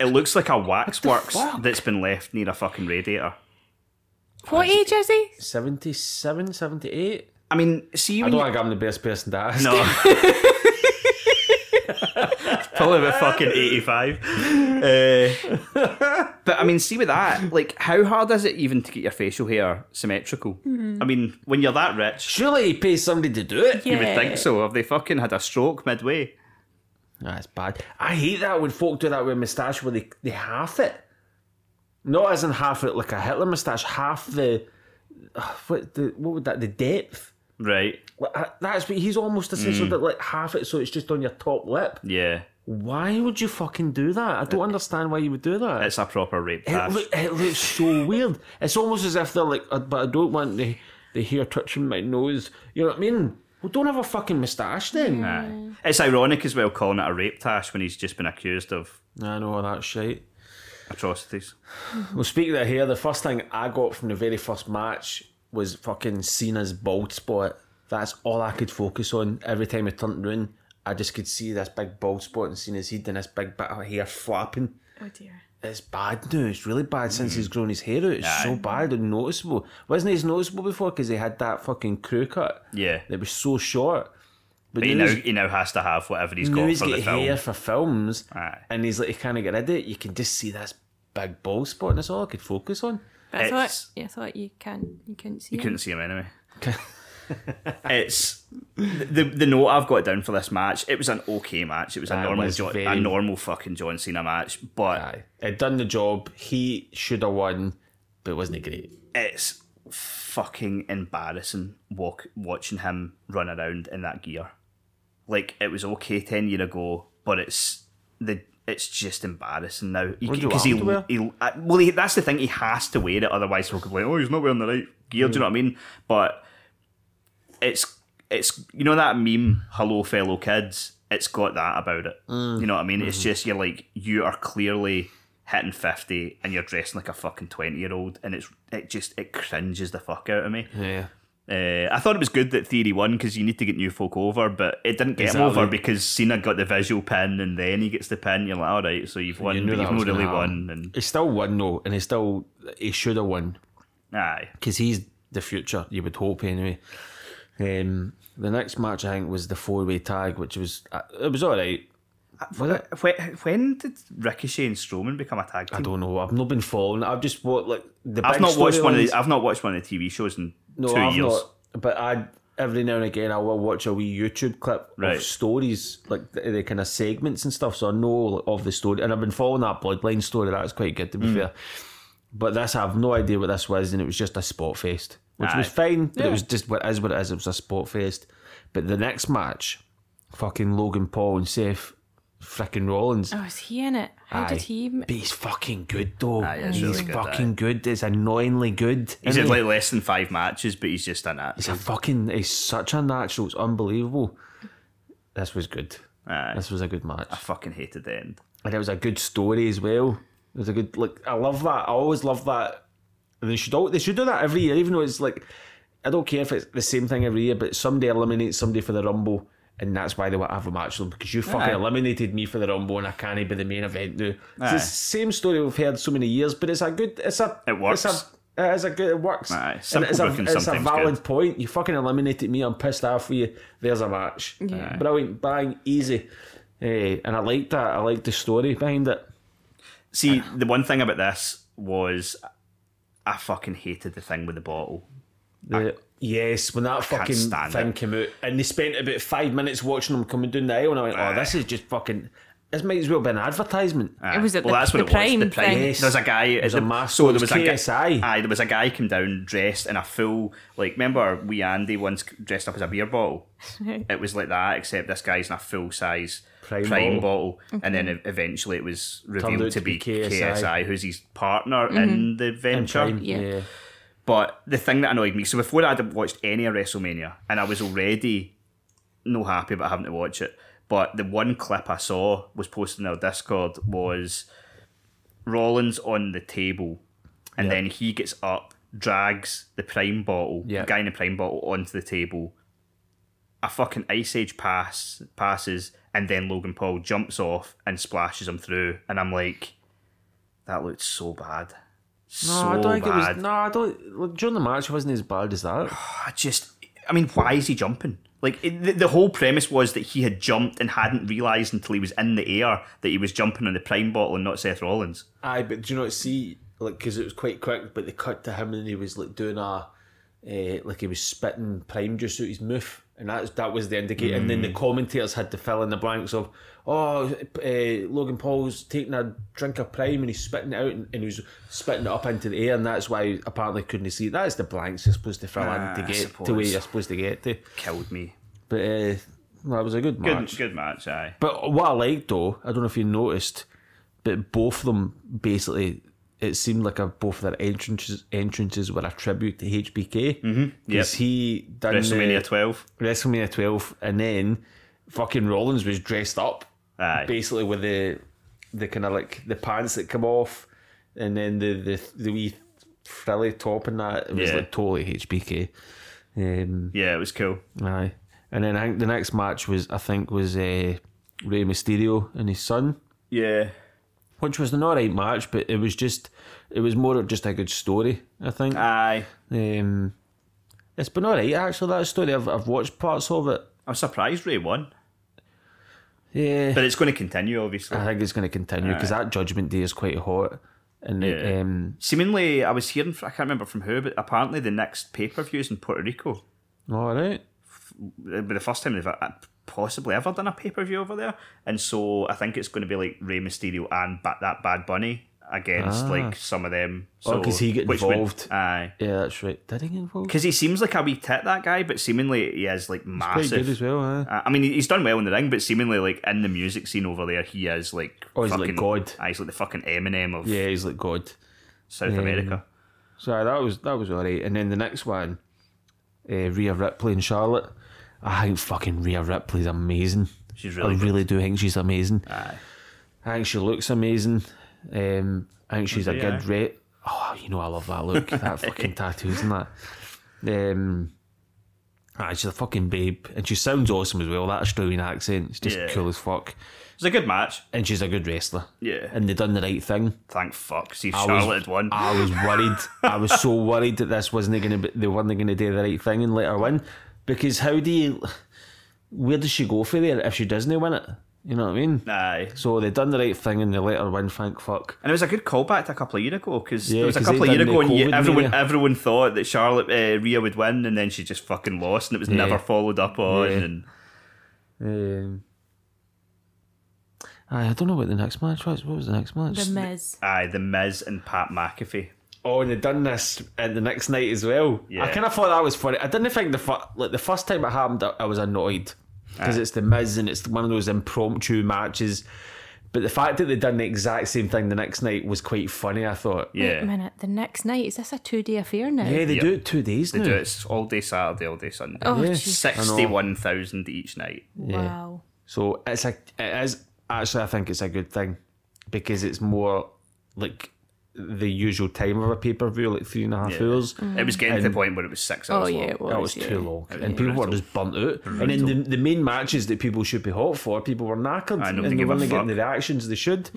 It looks like a waxworks fuck? that's been left near a fucking radiator. What age is he? 77, 78? I mean, see I when don't you, think I'm the best person to ask. no. Probably about fucking eighty-five. Uh, but I mean, see with that, like, how hard is it even to get your facial hair symmetrical? I mean, when you're that rich, Surely he pays somebody to do it. you would think so. Have they fucking had a stroke midway? That's bad. I hate that when folk do that with a moustache where they, they half it. Not as in half it like a Hitler moustache, half the what the what would that the depth. Right. Like, uh, That's what he's almost essentially Mm. that like half it so it's just on your top lip. Yeah. Why would you fucking do that? I don't understand why you would do that. It's a proper rape It, look, it looks so weird. It's almost as if they're like, uh, but I don't want the, the hair touching my nose. You know what I mean? Well, don't have a fucking moustache then. It's ironic as well calling it a rape tash when he's just been accused of I know all that shit. Atrocities. Well, speaking of hair, the first thing I got from the very first match was fucking Cena's bald spot. That's all I could focus on. Every time I turned around, I just could see this big bald spot in Cena's head and this big bit of hair flapping. Oh dear. It's bad now. It's really bad since he's mm. grown his hair out. It's so bad and noticeable. Wasn't he as noticeable before because he had that fucking crew cut? Yeah. That was so short. But, But he now now he now has to have whatever he's got he's for the film. hair for films, Aye. and he's like, he can't get rid of it. You can just see this big ball spot, and that's all I could focus on. But I thought, yeah, I thought you can, you couldn't see. You him. couldn't see him anyway. it's the the note I've got down for this match. It was an okay match. It was a That normal was jo- very- a normal fucking John Cena match, but Aye. It done the job. He should have won, but it wasn't great. it's fucking embarrassing walk watching him run around in that gear. Like it was okay ten year ago, but it's the it's just embarrassing now. What do you because he, he uh, well he, that's the thing he has to wear it otherwise he'll complain oh he's not wearing the right gear do you know what I mean? But it's it's you know that meme hello fellow kids it's got that about it. Mm. you know what I mean? Mm-hmm. it's just you're like you are clearly hitting 50 and you're dressing like a fucking 20 year old and it's it just it cringes the fuck out of me. Yeah. Uh, I thought it was good that Theory won because you need to get new folk over, but it didn't get him over because Cena got the visual pin and then he gets the pin. You're like, all right, so you've won, You but you've not really happen. won. And He still won though, and he still he should have won aye, because he's the future. You would hope anyway. Um, the next match I think was the four way tag, which was uh, it was all right. When, when did Ricochet and Strowman become a tag I don't know. I've not been following. I've just watched like the. I've not watched one of the, I've not watched one of the TV shows in No, 2 I've years. not. But I every now and again I will watch a wee YouTube clip Right. of stories like the, the kind of segments and stuff. So I know of the story, and I've been following that Bloodline story. That's quite good to be hmm. fair. But this, I have no idea what this was, and it was just a spot fest, which was fine. But it was just what is what it is. It was a spot fest. But the next match, fucking Logan Paul and Seth, freaking Rollins. Oh, is he in it? How did he? even- But he's fucking good though. Aye, it's he's really good, fucking good. It's annoyingly good. He's isn't he? like less than five matches, but he's just in it. He's a fucking. He's such a natural. It's unbelievable. This was good. Aye. This was a good match, I fucking hated the end. and it was a good story as well. It was a good. Like I love that. I always love that. And they should. al- They should do that every year, even though it's like. I don't care if it's the same thing every year, but somebody eliminates somebody for the rumble. And that's why they want to have a match with them because you fucking Aye. eliminated me for the rumble and I can't be the main event now. It's Aye. the same story we've heard so many years, but it's a good. It's a. It works. It's a, it is a good. It works. Aye. And Simple it's a, it's a valid good. point. You fucking eliminated me. I'm pissed off with you. There's a match. Yeah. Brilliant. Bang. Easy. Eh, and I liked that. I liked the story behind it. See, the one thing about this was I fucking hated the thing with the bottle. The, yes, when that can't fucking stand thing it. came out, and they spent about five minutes watching them coming down the aisle, and I went, "Oh, this uh. is just fucking. This might as well be an advertisement." Uh. It was at well, the- that's what the it was. Prime The prime. thing. Yes. There's a guy. There's the- a mask. So there was was a guy. KSI. Aye, there was a guy come down dressed in a full like. Remember, we Andy once dressed up as a beer bottle. it was like that, except this guy's in a full size Prime prime, bottle. bottle, and then eventually it was revealed to to be be KSI. KSI, who's his partner in mm-hmm. the And venture. Prime, Yeah. yeah. But the thing that annoyed me, so before I had watched any of WrestleMania, and I was already no happy about having to watch it, but the one clip I saw was posted in our Discord was Rollins on the table, and Yep. then he gets up, drags the prime bottle, Yep. the guy in the prime bottle onto the table. A fucking Ice Age pass passes, and then Logan Paul jumps off and splashes him through, and I'm like, that looked so bad. No, so I don't think bad. it was. No, I don't. Like, during the match, it wasn't as bad as that. I just, I mean, why is he jumping? Like it, the, the whole premise was that he had jumped and hadn't realised until he was in the air that he was jumping on the prime bottle and not Seth Rollins. Aye, but do you not see like because it was quite quick, but they cut to him and he was like doing a uh, like he was spitting prime juice out his mouth, and that that was the indicator. And then the commentators had to fill in the blanks of oh uh, Logan Paul's taking a drink of prime and he's spitting it out and, and he was spitting it up into the air, and that's why apparently couldn't see. That is the blanks you're supposed to fill Ah, in to get to where you're supposed to get to. Killed me. But uh, that was a good Good, match. good match. Aye. But what I liked though, I don't know if you noticed, but both of them basically, it seemed like a, both of their entrances entrances were a tribute to HBK. because Mm-hmm. Yep. he done WrestleMania the, 12. WrestleMania 12, and then fucking Rollins was dressed up, Aye. basically with the the kind of like the pants that come off, and then the the the wee frilly top and that. It was Yeah. like totally HBK. Um, Yeah, it was cool. Aye. And then I think the next match was I think was uh, Rey Mysterio and his son, Yeah. which was an alright match, but it was just it was more of just a good story. I think. Aye. Um, it's been alright actually. That story I've I've watched parts of it. I'm surprised Rey won. Yeah, But it's going to continue, obviously. I think it's going to continue because that Judgment Day is quite hot. And it, um, Seemingly, I was hearing, I can't remember from who, but apparently the next pay per view is in Puerto Rico. all right. It'll be the first time they've uh, possibly ever done a pay per view over there. And so I think it's going to be like Rey Mysterio and ba- that Bad Bunny against Ah. like some of them. Oh, So, 'cause he would- involved. aye. Yeah, that's right. Did he get involved? Because he seems like a wee tit, that guy, but seemingly he is like massive. good as well. Huh? Uh, I mean, he's done well in the ring, but seemingly, like in the music scene over there, he is like Oh, he's like fucking God. aye, he's like the fucking Eminem of Yeah, he's like God. South America. So aye, that was that was alright. And then the next one, uh, Rhea Ripley and Charlotte. I think fucking Rhea Ripley's amazing. She's I really good. really do think she's amazing. Aye. I think she looks amazing. Um, I think she's a Yeah. good rate. Oh, you know I love that look. that fucking tattoos and that. Um, Ah, she's a fucking babe, and she sounds awesome as well. That Australian accent, it's just Yeah. cool as fuck. It was a good match. And she's a good wrestler. Yeah. And they done the right thing. Thank fuck. See Charlotte was, had won. I was worried. I was so worried that this wasn't going to. Be they weren't going to do the right thing and let her win. Because how do you? Where does she go for there if she doesn't win it? You know what I mean? Aye. So they done the right thing and they let her win. Thank fuck. And it was a good callback to a couple of years ago because Yeah, there was a couple of years ago the and you, everyone mania. everyone thought that Charlotte uh, Rhea would win and then she just fucking lost and it was Yeah. never followed up on. Yeah. And Um, aye, I don't know what the next match was. What was the next match? The Miz. aye, the Miz and Pat McAfee. Oh, and they done this at the next night as well. Yeah. I kind of thought that was funny. I didn't think the fu- like the first time it happened, I, I was annoyed because it's the Miz and it's one of those impromptu matches. But the fact that they'd done the exact same thing the next night was quite funny. I thought. Yeah. Wait a Yeah, minute. The next night is this a two day affair now? Yeah, they Yep. do it two days now. they now. do it it's all day Saturday, all day Sunday. Oh, Yeah. jeez. Sixty-one thousand each night. Wow. So it's a it is actually I think it's a good thing because it's more like the usual time of a pay per view, like three and a half Yeah. hours. It was getting to the point where it was six hours Oh, yeah, it was. That was yeah. too long, was and people were just burnt out. And then the, the main matches that people should be hot for, people were knackered, Aye, and nobody they gave a weren't getting the reactions they should.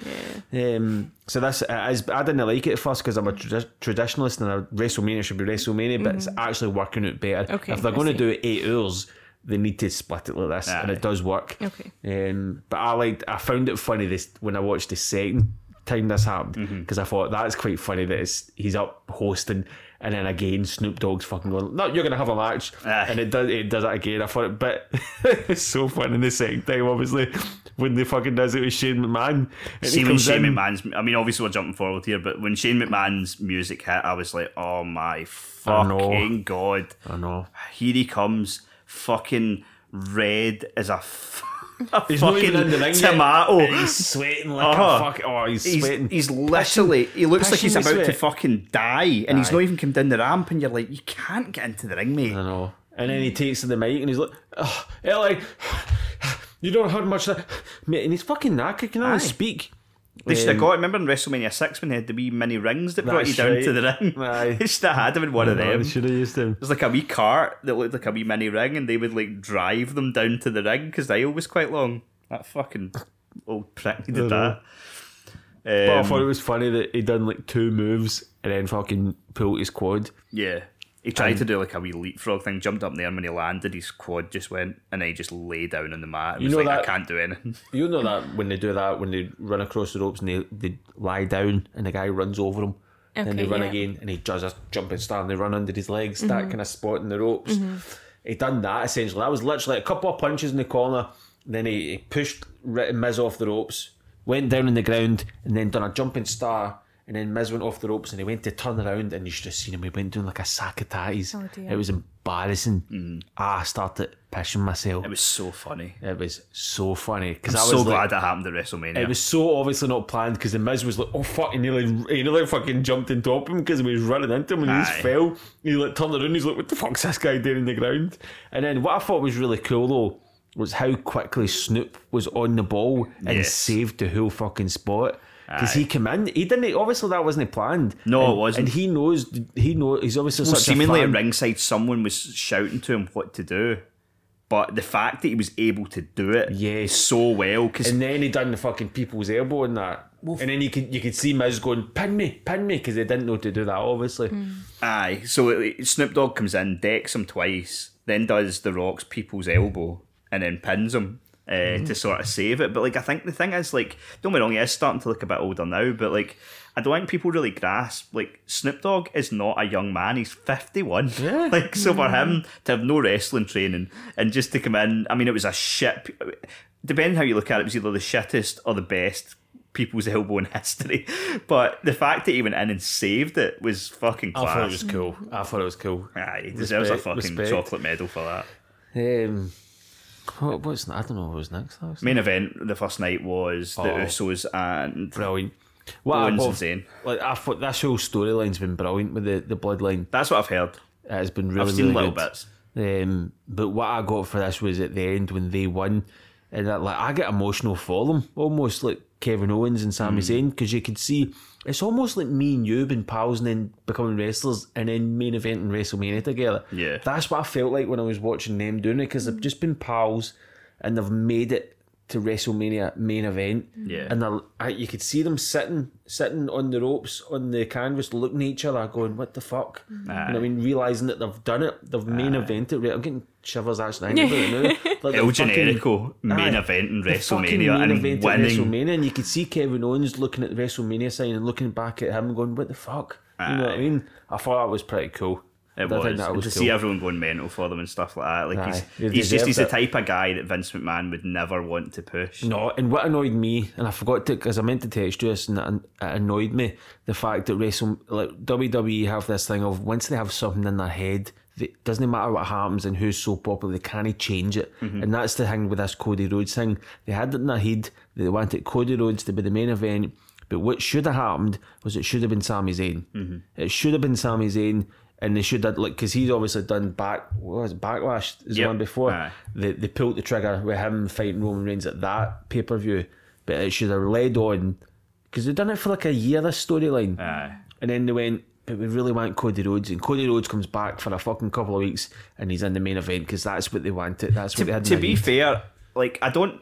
Yeah. Um, so this, it is, I didn't like it at first because I'm a tradi- traditionalist, and a WrestleMania should be WrestleMania, but it's actually working out better. Mm-hmm. Okay, if they're going to do it eight hours, they need to split it like this, and it does work. Okay. Um, but I liked, I found it funny this when I watched the second time this happened Mm-hmm. because I thought that's quite funny that it's, he's up hosting and then again Snoop Dogg's fucking going no you're gonna have a match Aye. and it does it does it again I thought it but it's so funny in the second time obviously when they fucking does it with Shane McMahon See when Shane in, McMahon's, I mean, obviously we're jumping forward here, but when Shane McMahon's music hit, I was like, oh my fucking god! I know Here he comes, fucking red as a, f- a he's not fucking even in the ring yet, tomato. and he's sweating like Uh-huh. a fuck oh he's, He's, sweating he's literally, he looks like he's about with to fucking die, and he's not even come down the ramp, and you're like, you can't get into the ring, mate. I know and then he takes to the mic and he's like oh, LA you don't heard much that mate and he's fucking knackered can Aye. speak They should have Um, got. Remember in WrestleMania six when they had the wee mini rings that brought you down right. to the ring. Aye. They should have had him in one of I know, them. they should have used him There's like a wee cart that looked like a wee mini ring, and they would like drive them down to the ring because the aisle was quite long. That fucking old prick did that. But I Um, thought it was funny that he done like two moves and then fucking pulled his quad. yeah, he tried to do like a wee leapfrog thing, jumped up in there, and when he landed, his quad just went, and then he just lay down on the mat. It You was know like, that- I can't do anything. You know that when they do that, when they run across the ropes and they, they lie down and the guy runs over them. then they run yeah. again and he does a jumping star and they run under his legs, that mm-hmm. kind of spot in the ropes. Mm-hmm. He done that essentially. That was literally a couple of punches in the corner. Then he, he pushed Miz off the ropes, went down on the ground, and then done a jumping star. And then Miz went off the ropes and he went to turn around and you should have seen him. He went doing like a sack of tatties. Oh, dear. it was embarrassing. Ah, I started pissing myself. It was so funny. It was so funny because I'm I was so like, glad it happened at WrestleMania. it was so obviously not planned because the Miz was like, oh fuck, he nearly, he nearly fucking jumped on top of him because he was running into him and he just fell. He like turned around, he's like, what the fuck's this guy doing in the ground? And then what I thought was really cool though was how quickly Snoop was on the ball and Yes. saved the whole fucking spot. Because he came in, he didn't. Obviously, that wasn't planned. No, it wasn't. And he knows. He knows. He's obviously well, such seemingly a at ringside, someone was shouting to him what to do. But the fact that he was able to do it yeah, so well, because And then he done the fucking people's elbow and that. and then you could you could see Miz going, pin me, pin me, because they didn't know to do that, obviously. Hmm. Aye, so it- Snoop Dogg comes in, decks him twice, then does the Rock's people's elbow, and then pins him uh, to sort of save it. But like, I think the thing is, like, don't me wrong, he is starting to look a bit older now, but like, I don't think people really grasp. Like, Snoop Dogg is not a young man; he's fifty-one. Yeah. like, so for him to have no wrestling training and just to come in, I mean, it was a shit. Depending how you look at it, it was either the shittest or the best people's elbow in history. But the fact that he went in and saved it was fucking I class. thought it was cool. I thought it was cool. Aye, he deserves a fucking respect. chocolate medal for that. Um, what, what's I don't know what was next. Was Main event the first night was the Oh. Usos and brilliant. What I Owens love- and Zayn. like I thought this whole storyline's been brilliant with the the bloodline. That's what I've heard. It has been really I've seen really little good. bits. Um, but what I got for this was at the end when they won, and that, like I get emotional for them, almost like Kevin Owens and Sami hmm. Zayn, because you could see it's almost like me and you been pals and then becoming wrestlers and then main event in WrestleMania together. Yeah. that's what I felt like when I was watching them doing it because they've just been pals and they've made it to WrestleMania main event. Yeah. and I, you could see them sitting, sitting on the ropes on the canvas, looking at each other, going, "What the fuck?" Mm. You know what I mean, realizing that they've done it, they've main evented. I'm getting shivers actually thinking about it now. Like El they've Generico main Aye. event in WrestleMania main and event at winning. WrestleMania, and you could see Kevin Owens looking at the WrestleMania sign and looking back at him, going, "What the fuck?" You know what I mean? I thought that was pretty cool. It was. that was to cool. see everyone going mental for them and stuff like that. Like Aye, he's, he's just he's the type of guy that Vince McMahon would never want to push. No, and what annoyed me, and I forgot to, because I meant to text you this, and it it annoyed me, the fact that Wrestle, like WWE have this thing of once they have something in their head, it doesn't matter what happens and who's so popular, they can't change it. Mm-hmm. And that's the thing with this Cody Rhodes thing. They had it in their head that they wanted Cody Rhodes to be the main event, but what should have happened was it should have been Sami Zayn. Mm-hmm. It should have been Sami Zayn. And they should have like because he's obviously done back what was it, backlash is the one before Aye. they, they pulled the trigger with him fighting Roman Reigns at that pay per view, but it should have led on because they've done it for like a year this storyline, and then they went, but we really want Cody Rhodes, and Cody Rhodes comes back for a fucking couple of weeks, and he's in the main event because that's what they wanted. That's what they to, had. to be head. fair, like I don't,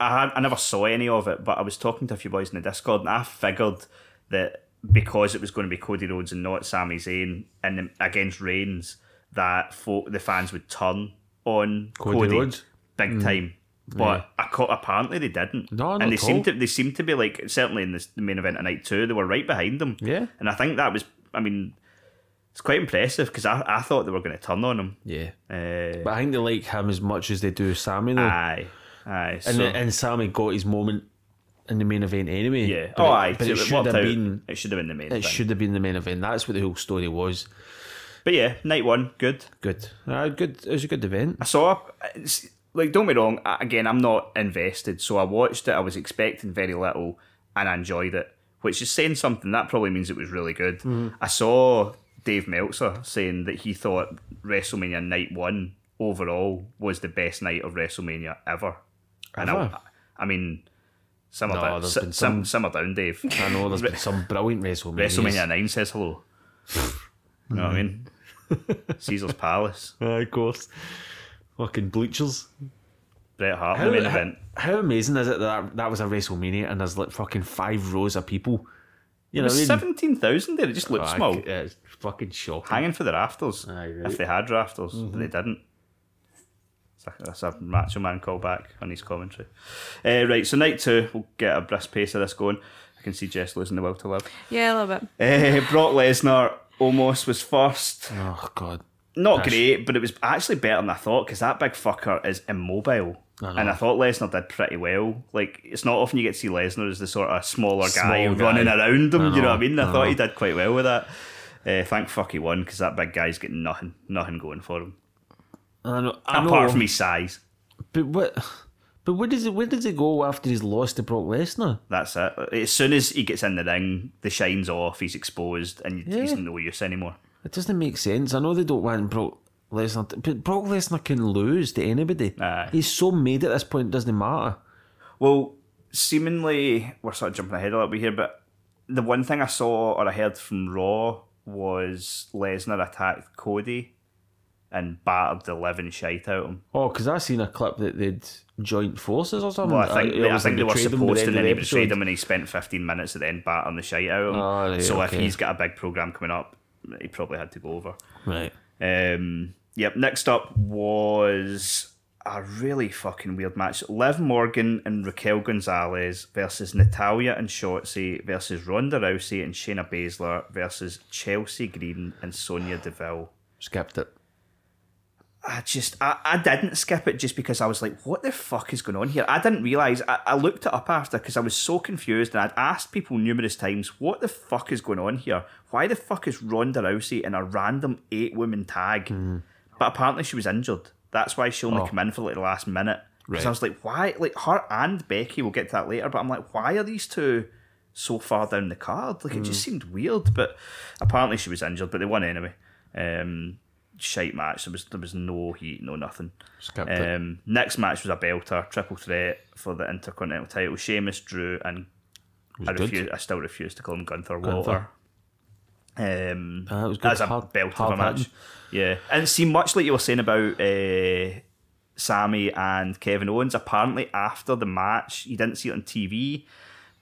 I had, I never saw any of it, but I was talking to a few boys in the Discord, and I figured that because it was going to be Cody Rhodes and not Sami Zayn and against Reigns, that folk, the fans would turn on Cody Cody, Rhodes? big time. But I co- apparently they didn't. No, and they seemed to they seemed to be like certainly in this, the main event of night two, they were right behind them. Yeah. and I think that was, I mean, it's quite impressive because I, I thought they were going to turn on him. yeah, Uh, but I think they like him as much as they do Sami though, aye, aye. and so- and Sami got his moment in the main event anyway. Yeah. but oh, it, aye. but it, should have out. been. It should have been the main. It event. should have been the main event. That's what the whole story was. But yeah, night one, good. Good. Uh, good. It was a good event. I saw. Like, don't be wrong. Again, I'm not invested, so I watched it. I was expecting very little, and I enjoyed it, which is saying something. That probably means it was really good. Mm-hmm. I saw Dave Meltzer saying that he thought WrestleMania Night One overall was the best night of WrestleMania ever. And I, Ever? I mean, simmer No, si- been sim- some- simmer down, Dave. I know there's been some brilliant WrestleMania. WrestleMania Nine says hello. you know what I mean? Caesar's Palace. Aye, of course. Fucking bleachers. Bret Hart How, main how, event. how amazing is it that that was a WrestleMania and there's like fucking five rows of people? You know I mean? Seventeen thousand there. It just looked Aye, small, yeah, It's fucking shocking. hanging for the rafters. Aye, right. Mm-hmm. If they had rafters, but they didn't. It's a- That's a Macho Man callback on his commentary. Uh, right, so night two, we'll get a brisk pace of this going. I can see Jess losing the will to live. Yeah, a little bit. Uh, Brock Lesnar almost was first. Oh god. Not Gosh. great, but it was actually better than I thought because that big fucker is immobile. I and I thought Lesnar did pretty well. Like, it's not often you get to see Lesnar as the sort of smaller guy Small guy. running around him. I you know know, what I mean? I, I thought know. he did quite well with that. Uh, thank fuck he won because that big guy's getting nothing, nothing going for him. I know. I know. Apart from his size. But what? But where does it? Where does it go after he's lost to Brock Lesnar? That's it. As soon as he gets in the ring, the shine's off, he's exposed, and he's no use anymore. It doesn't make sense. I know they don't want Brock Lesnar, to, but Brock Lesnar can lose to anybody. Aye. He's so made at this point, it doesn't matter. Well, seemingly we're sort of jumping ahead a little bit here, but the one thing I saw or I heard from Raw was Lesnar attacked Cody and battered the living shite out of him. Oh, because I seen a clip that they'd joint forces or something. Well, I think, it they, I think they were betrayed him by the supposed to, and then the he betrayed him, and he spent 15 minutes at the end battering the shite out of him. Oh, right, so if he's got a big program coming up, he probably had to go over. Right. Um, yep. Next up was a really fucking weird match: Liv Morgan and Raquel Gonzalez versus Natalya and Shotzi versus Ronda Rousey and Shayna Baszler versus Chelsea Green and Sonya Deville. Skipped it. I just, I, I didn't skip it just because I was like, what the fuck is going on here? I didn't realise, I, I looked it up after because I was so confused and I'd asked people numerous times, what the fuck is going on here? Why the fuck is Ronda Rousey in a random eight woman tag? But apparently she was injured. That's why she only Oh. came in for like the last minute. Because Right. I was like, why? Like her and Becky, we'll get to that later, but I'm like, why are these two so far down the card? Like it just seemed weird, but apparently she was injured, but they won anyway. Um, shite match. There was there was no heat, no nothing. Um, next match was a belter, triple threat for the Intercontinental title. Sheamus, Drew, and I refuse. I still refuse to call him Gunther, Gunther. Walter. Um, Ah, it was good. That's a Hard- belt of a hard match. hitting. Yeah, and see, much like you were saying about uh, Sami and Kevin Owens, apparently after the match, you didn't see it on TV,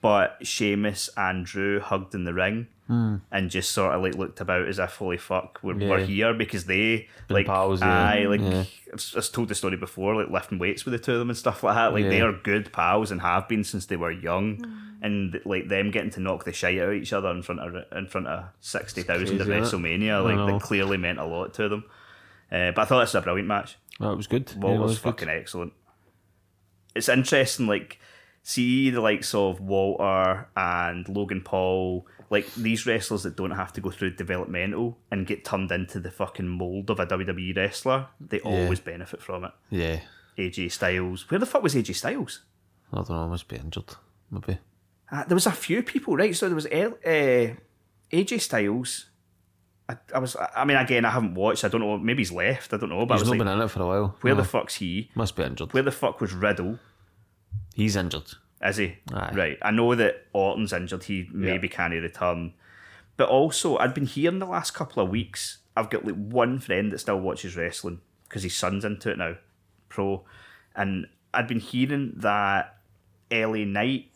but Sheamus and Drew hugged in the ring. And just sort of like looked about as if holy fuck we're, we're here because they Been like pals, yeah. aye like Yeah. I've, I've told the story before like lifting weights with the two of them and stuff like that like they are good pals and have been since they were young and like them getting to knock the shit out of each other in front of in front of sixty thousand at crazy, isn't it? WrestleMania I like that clearly meant a lot to them. Uh, but I thought this was a brilliant match. That was good. Walt Yeah, it was, was good. fucking excellent. It's interesting, like see the likes of Walter and Logan Paul, like these wrestlers that don't have to go through developmental and get turned into the fucking mold of a WWE wrestler. They always benefit from it. Yeah. AJ Styles, where the fuck was AJ Styles? I don't know. I must be injured. Maybe. Uh, there was a few people, right? So there was uh, AJ Styles. I, I was, I mean, again, I haven't watched. I don't know. Maybe he's left. I don't know. But He's not like, been in it for a while. where No. the fuck's he? Must be injured. Where the fuck was Riddle? He's injured. Is he? Aye. Right. I know that Orton's injured. He maybe can't return. But also, I'd been hearing the last couple of weeks. I've got like one friend that still watches wrestling because his son's into it now, pro. And I'd been hearing that LA Knight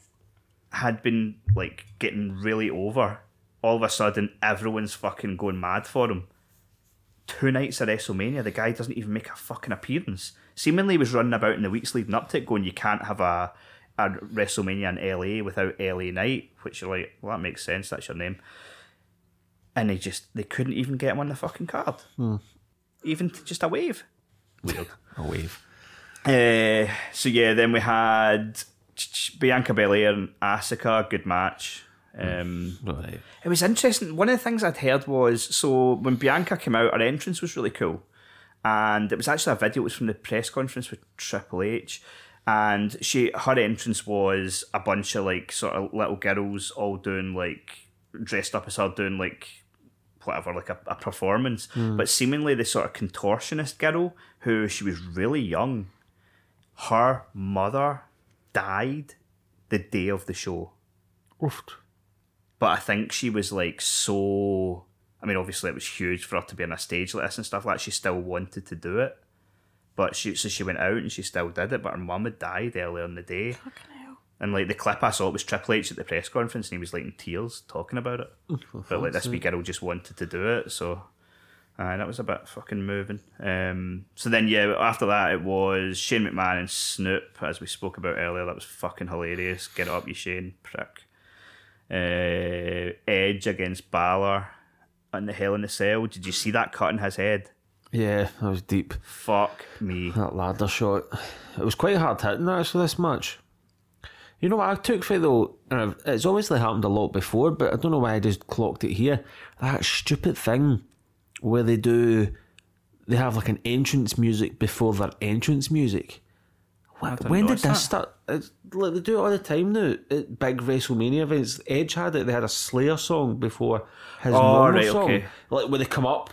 had been like getting really over. All of a sudden, everyone's fucking going mad for him. Two nights at WrestleMania, the guy doesn't even make a fucking appearance. Seemingly, he was running about in the weeks leading up to it, going, "You can't have a a WrestleMania in LA without LA Knight," which you're like, "Well, that makes sense. That's your name." And they just they couldn't even get him on the fucking card, even to just a wave. Weird. A wave. Uh, so yeah, then we had Bianca Belair and Asuka, good match. Um, Right. it was interesting. One of the things I'd heard was so when Bianca came out, her entrance was really cool, and it was actually a video. It was from the press conference with Triple H, and she her entrance was a bunch of like sort of little girls all doing like dressed up as her doing like whatever like a, a performance, hmm. but seemingly the sort of contortionist girl who she was really young. Her mother died the day of the show Oof. but I think she was like so. I mean, obviously it was huge for her to be on a stage like this and stuff like that. She still wanted to do it, but she so she went out and she still did it. But her mum had died earlier in the day, and like the clip I saw it was Triple H at the press conference and he was like in tears talking about it. but like this wee girl just wanted to do it, so. Aye, that was a bit fucking moving. Um, so then, yeah, after that, it was Shane McMahon and Snoop, as we spoke about earlier. That was fucking hilarious. Get up, you Shane, prick uh, Edge against Balor in the Hell in the Cell. Did you see that cut in his head? Yeah, that was deep. Fuck me. That ladder shot. It was quite hard hitting actually this match. You know what I took for though, and it's obviously happened a lot before, but I don't know why I just clocked it here. That stupid thing where they do, they have like an entrance music before their entrance music. What, when did this that. start? It's, like they do it all the time now at big WrestleMania events. Edge had it. They had a Slayer song before his Oh, normal right, song. okay. Like when they come up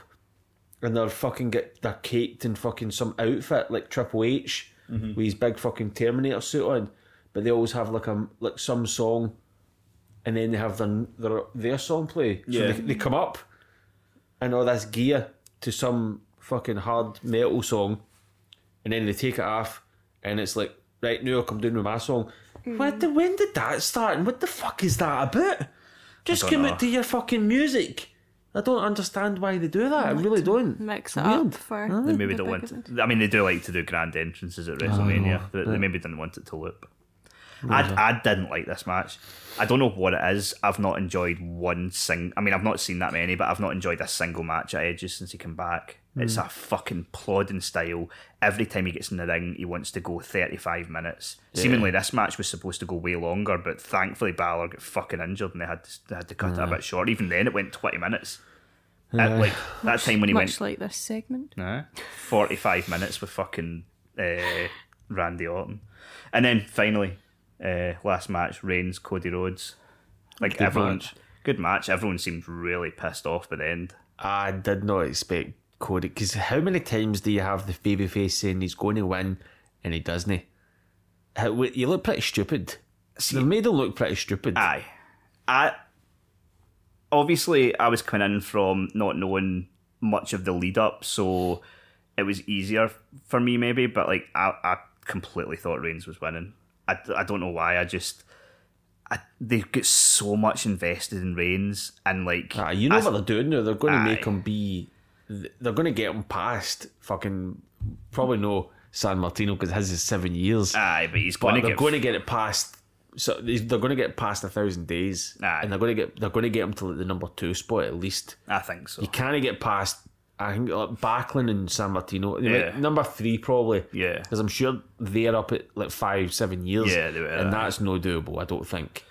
and they're fucking get they're caked in fucking some outfit like Triple H Mm-hmm. with his big fucking Terminator suit on, but they always have like a like some song, and then they have their their, their song play. So Yeah. they, they come up and all this gear to some fucking hard metal song, and then they take it off, and it's like right now I'll come down with my song. What the, when did that start? And what the fuck is that about? Just don't come know. out to your fucking music. I don't understand why they do that. I really don't. Mix it weird. up for. They maybe the don't big want. event. To, I mean, they do like to do grand entrances at oh, WrestleMania. but they maybe didn't want it to loop. I, I didn't like this match. I don't know what it is. I've not enjoyed one sing. I mean, I've not seen that many, but I've not enjoyed a single match at Edge's since he came back. It's a fucking plodding style. Every time he gets in the ring, he wants to go 35 minutes. Seemingly, this match was supposed to go way longer, but thankfully, Balor got fucking injured and they had to, they had to cut it a bit short. Even then, it went 20 minutes. At, like that time when he went Much like this segment. Nah. 45 minutes with fucking uh, Randy Orton. And then finally, uh, last match, Reigns, Cody Rhodes. Like Good everyone, match. good match. Everyone seemed really pissed off by the end. I did not expect Cody, because how many times do you have the babyface saying he's going to win and he doesn't? How, you look pretty stupid. See, They made him look pretty stupid. Aye. I obviously I was coming in from not knowing much of the lead up, so it was easier for me maybe. But like I, I completely thought Reigns was winning. I, I don't know why. I just I, they get so much invested in Reigns and like Ah, you know I- what they're doing now? They're going to make him be. They're going to get him past fucking. Probably no Sammartino because his is seven years. Aye, but he's but going to they're get going to get it past. So they- they're going to get past a thousand days, Aye. and they're going to get they're going to get him to like the number two spot at least. I think so. You can't get past. I think like Backlund and Sammartino, like, Yeah. number three probably. Yeah. because I'm sure they're up at like five, seven years. Yeah, they were, and aye. that's no doable. I don't think.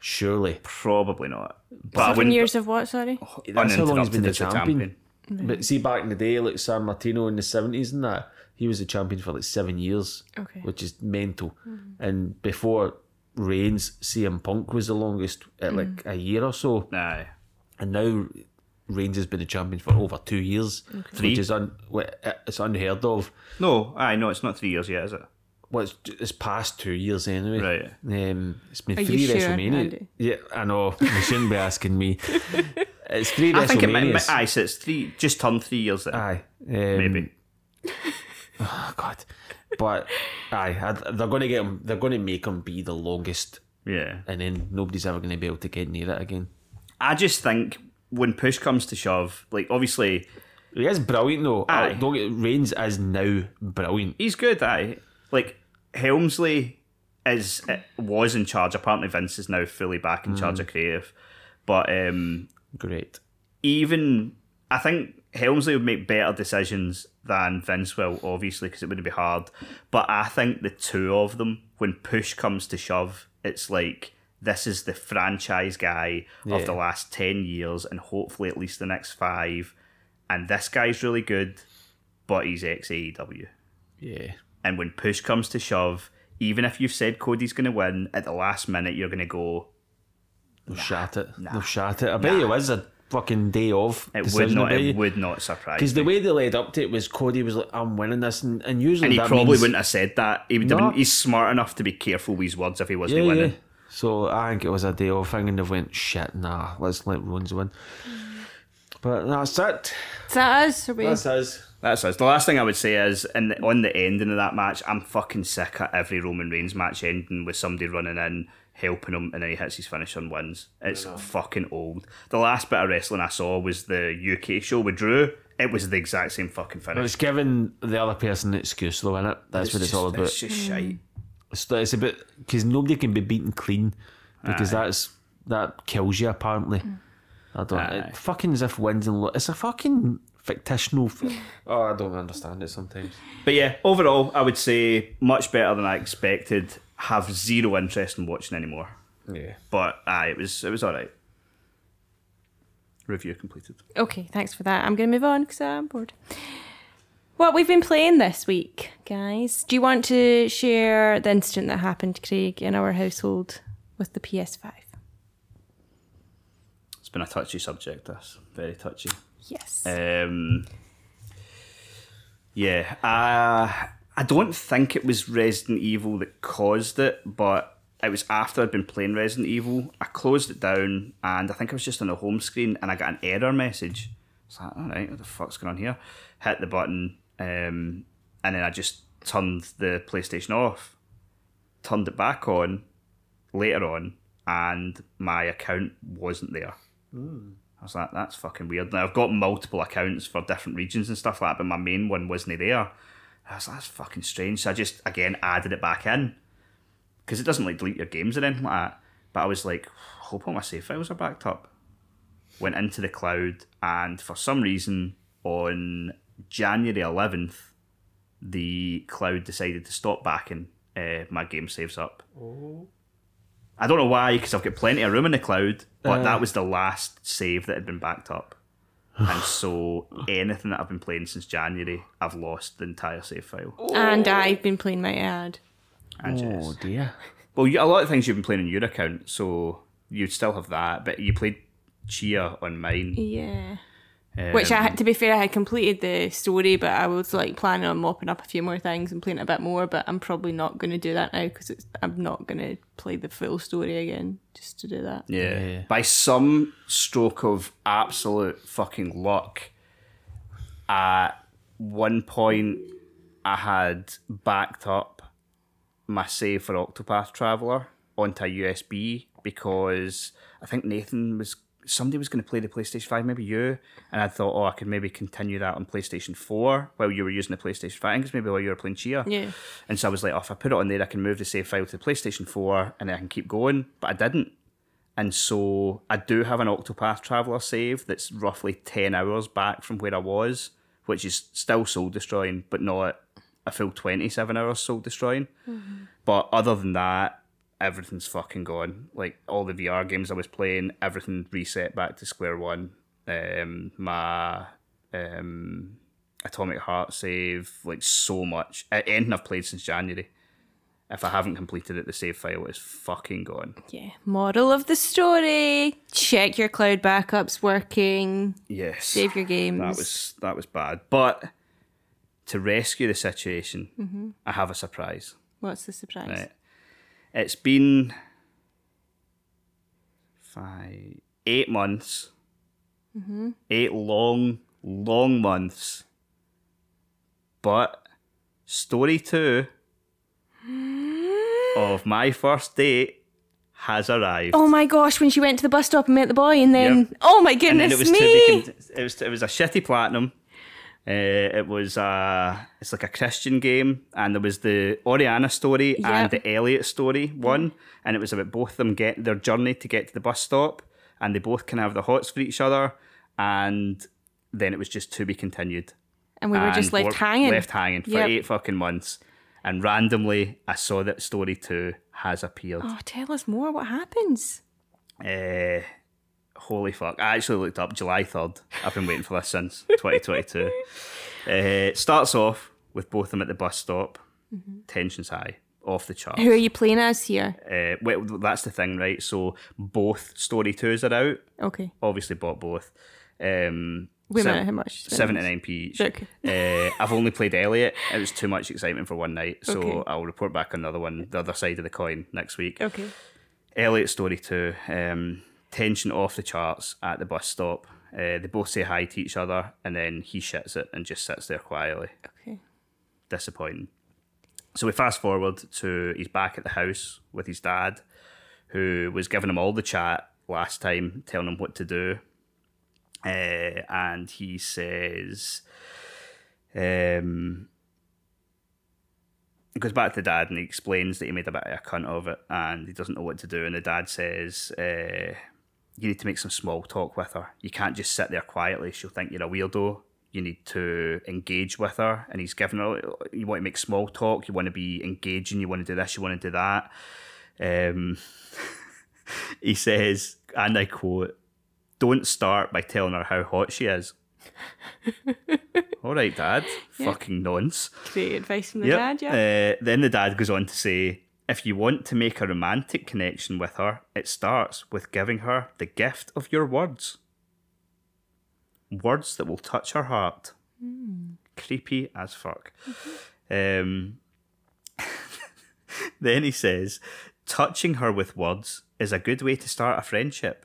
Surely, Probably not. But Seven years of what? Sorry. that's how long he's been the as the champion. But see, back in the day, like Sammartino in the seventies and that, he was the champion for like seven years, Okay. which is mental. Hmm. And before Reigns, CM Punk was the longest at hmm. like a year or so, Aye. and now Reigns has been the champion for over two years, Three. which is un- it's unheard of. No, aye, no, it's not three years yet, is it? Well, it's, it's past two years anyway. Right. Um, it's been Are you three sure, WrestleMania. Andy? Yeah, I know. You shouldn't be asking me. It's three I think it might, WrestleManias. aye, so it's three, just turned three years then. Aye, um, Maybe. Oh God, but aye, they're going to get him. They're going to make him be the longest, Yeah. and then nobody's ever going to be able to get near it again. I just think when push comes to shove, like obviously He is brilliant though. Aye. Uh, Don't get Reigns is now brilliant. he's good. Aye, like Helmsley is eh, was in charge. Apparently Vince is now fully back in charge of creative, but um, Great. even I think Helmsley would make better decisions than Vince will, obviously, because it wouldn't be hard. But I think the two of them, when push comes to shove, it's like this is the franchise guy of the last 10 years and hopefully at least the next five. And this guy's really good, but he's ex AEW. Yeah. And when push comes to shove, even if you've said Cody's going to win, at the last minute, you're going to go, They've shat it. They've shat it. I bet it was a fucking day off. it would not, it would not surprise Because the way they led up to it was Cody was like, "I'm winning this," and, and usually And he probably means, wouldn't have said that. He would No. been, he's smart enough to be careful with his words if he wasn't Yeah, yeah. Winning. So I think it was a day off thing, and they went, "Shit, nah, let's let Rollins win." Mm. But that's it. Is that us? Are we? That's us. That's us. The last thing I would say is, in the, on the ending of that match, I'm fucking sick of every Roman Reigns match ending with somebody running in, helping him, and then he hits his finish and wins. It's fucking old. The last bit of wrestling I saw was the UK show with Drew. It was the exact same fucking But finish. it's giving the other person an excuse, though, innit? That's what it's just, all about. It's just mm. shite. It's, it's a bit because nobody can be beaten clean because that's that kills you apparently. Mm. I don't. Aye. It fucking as if wins and lo- it's a fucking fictional. F- oh, I don't understand it sometimes. But yeah, overall, I would say much better than I expected. Have zero interest in watching anymore. Yeah. But aye, it was it was all right. Review completed. Okay, thanks for that. I'm going to move on because I'm bored. What we've been playing this week, guys. Do you want to share the incident that happened, Craig, in our household with the PS5? It's been a touchy subject. This very touchy. Yes. Um, yeah, uh, I don't think it was Resident Evil that caused it, but it was after I'd been playing Resident Evil. I closed it down, and I think I was just on the home screen, and I got an error message. I was like, all right, what the fuck's going on here? Hit the button, um, and then I just turned the PlayStation off, turned it back on later on, and my account wasn't there. I was like, that's fucking weird. Now I've got multiple accounts for different regions and stuff like that, but my main one wasn't there. I was like, that's fucking strange. So I just again added it back in because it doesn't like delete your games or anything like that. But I was like, hope all my save files are backed up. Went into the cloud, and for some reason on January eleventh, the cloud decided to stop backing uh, my game saves up. Oh. I don't know why, because I've got plenty of room in the cloud, but that was the last save that had been backed up. and so anything that I've been playing since January, I've lost the entire save file. And I've been playing my ad. And Oh yes. dear. Well, you, a lot of things you've been playing on your account, so you'd still have that, but you played Tchia on mine. Yeah. Which I Um, had to be fair, I had completed the story, but I was like planning on mopping up a few more things and playing it a bit more. But I'm probably not going to do that now because I'm not going to play the full story again just to do that. Yeah. Yeah. By some stroke of absolute fucking luck, at one point I had backed up my save for Octopath Traveler onto a USB because I think Nathan was somebody was going to play the PlayStation 5, maybe you, and I thought, oh, I could maybe continue that on PlayStation 4 while you were using the PlayStation 5. I think it's maybe while you were playing Tchia. Yeah. And so I was like, oh, if I put it on there, I can move the save file to the PlayStation 4 and then I can keep going. But I didn't. And so I do have an Octopath Traveler save that's roughly 10 hours back from where I was, which is still soul destroying, but not a full 27 hours soul destroying. Mm-hmm. But other than that, everything's fucking gone. Like all the VR games I was playing, everything reset back to square one. Um, my um, Atomic Heart save, like so much. Anything I've played since January. If I haven't completed it, the save file is fucking gone. Yeah. Moral of the story check your cloud backups working, Yes. save your games. That was that was bad. But to rescue the situation, I have a surprise. What's the surprise? Right. It's been five, eight months. Mm-hmm. Eight long, long months. But story two of my first date has arrived. Oh my gosh, when she went to the bus stop and met the boy, and then, Yep. oh my and goodness then it was me! to be con- it was it was a shitty platinum. Uh, it was uh, it's like a Christian game, and there was the Oriana story Yep. and the Elliot story one, and it was about both of them get their journey to get to the bus stop, and they both kind of have the hots for each other, and then it was just to be continued. and we were just And left hanging. left hanging for Yep. eight fucking months, and randomly I saw that story two has appeared. Oh, tell us more. What happens? Uh, holy fuck. I actually looked up July 3rd. I've been waiting for this since 2022. uh, it starts off with both of them at the bus stop. Tension's high, off the charts. Who are you playing as here? Uh, well, that's the thing, right? So both story twos are out. Okay. Obviously, bought both. Um, Wait minute, how much? Seven to nine p each. Okay. Uh, I've only played Elliot. It was too much excitement for one night, so Okay. I'll report back on another one, the other side of the coin next week. Okay. Elliot story two. Um, tension off the charts at the bus stop. Uh, they both say hi to each other, and then he shits it and just sits there quietly. Okay. Disappointing. So we fast forward to he's back at the house with his dad, who was giving him all the chat last time, telling him what to do. Uh, and he says, um, he goes back to dad and he explains that he made a bit of a cunt of it and he doesn't know what to do. And the dad says, uh, You need to make some small talk with her. You can't just sit there quietly, she'll think you're a weirdo. You need to engage with her. And he's giving her, you want to make small talk, you want to be engaging, you want to do this, you want to do that. Um, he says, and I quote, Don't start by telling her how hot she is. All right, Dad. Fucking nonce. Great advice from the Yep. dad, yeah. Uh, then the dad goes on to say, if you want to make a romantic connection with her, it starts with giving her the gift of your words. Words that will touch her heart. Creepy as fuck. Um, then he says, touching her with words is a good way to start a friendship.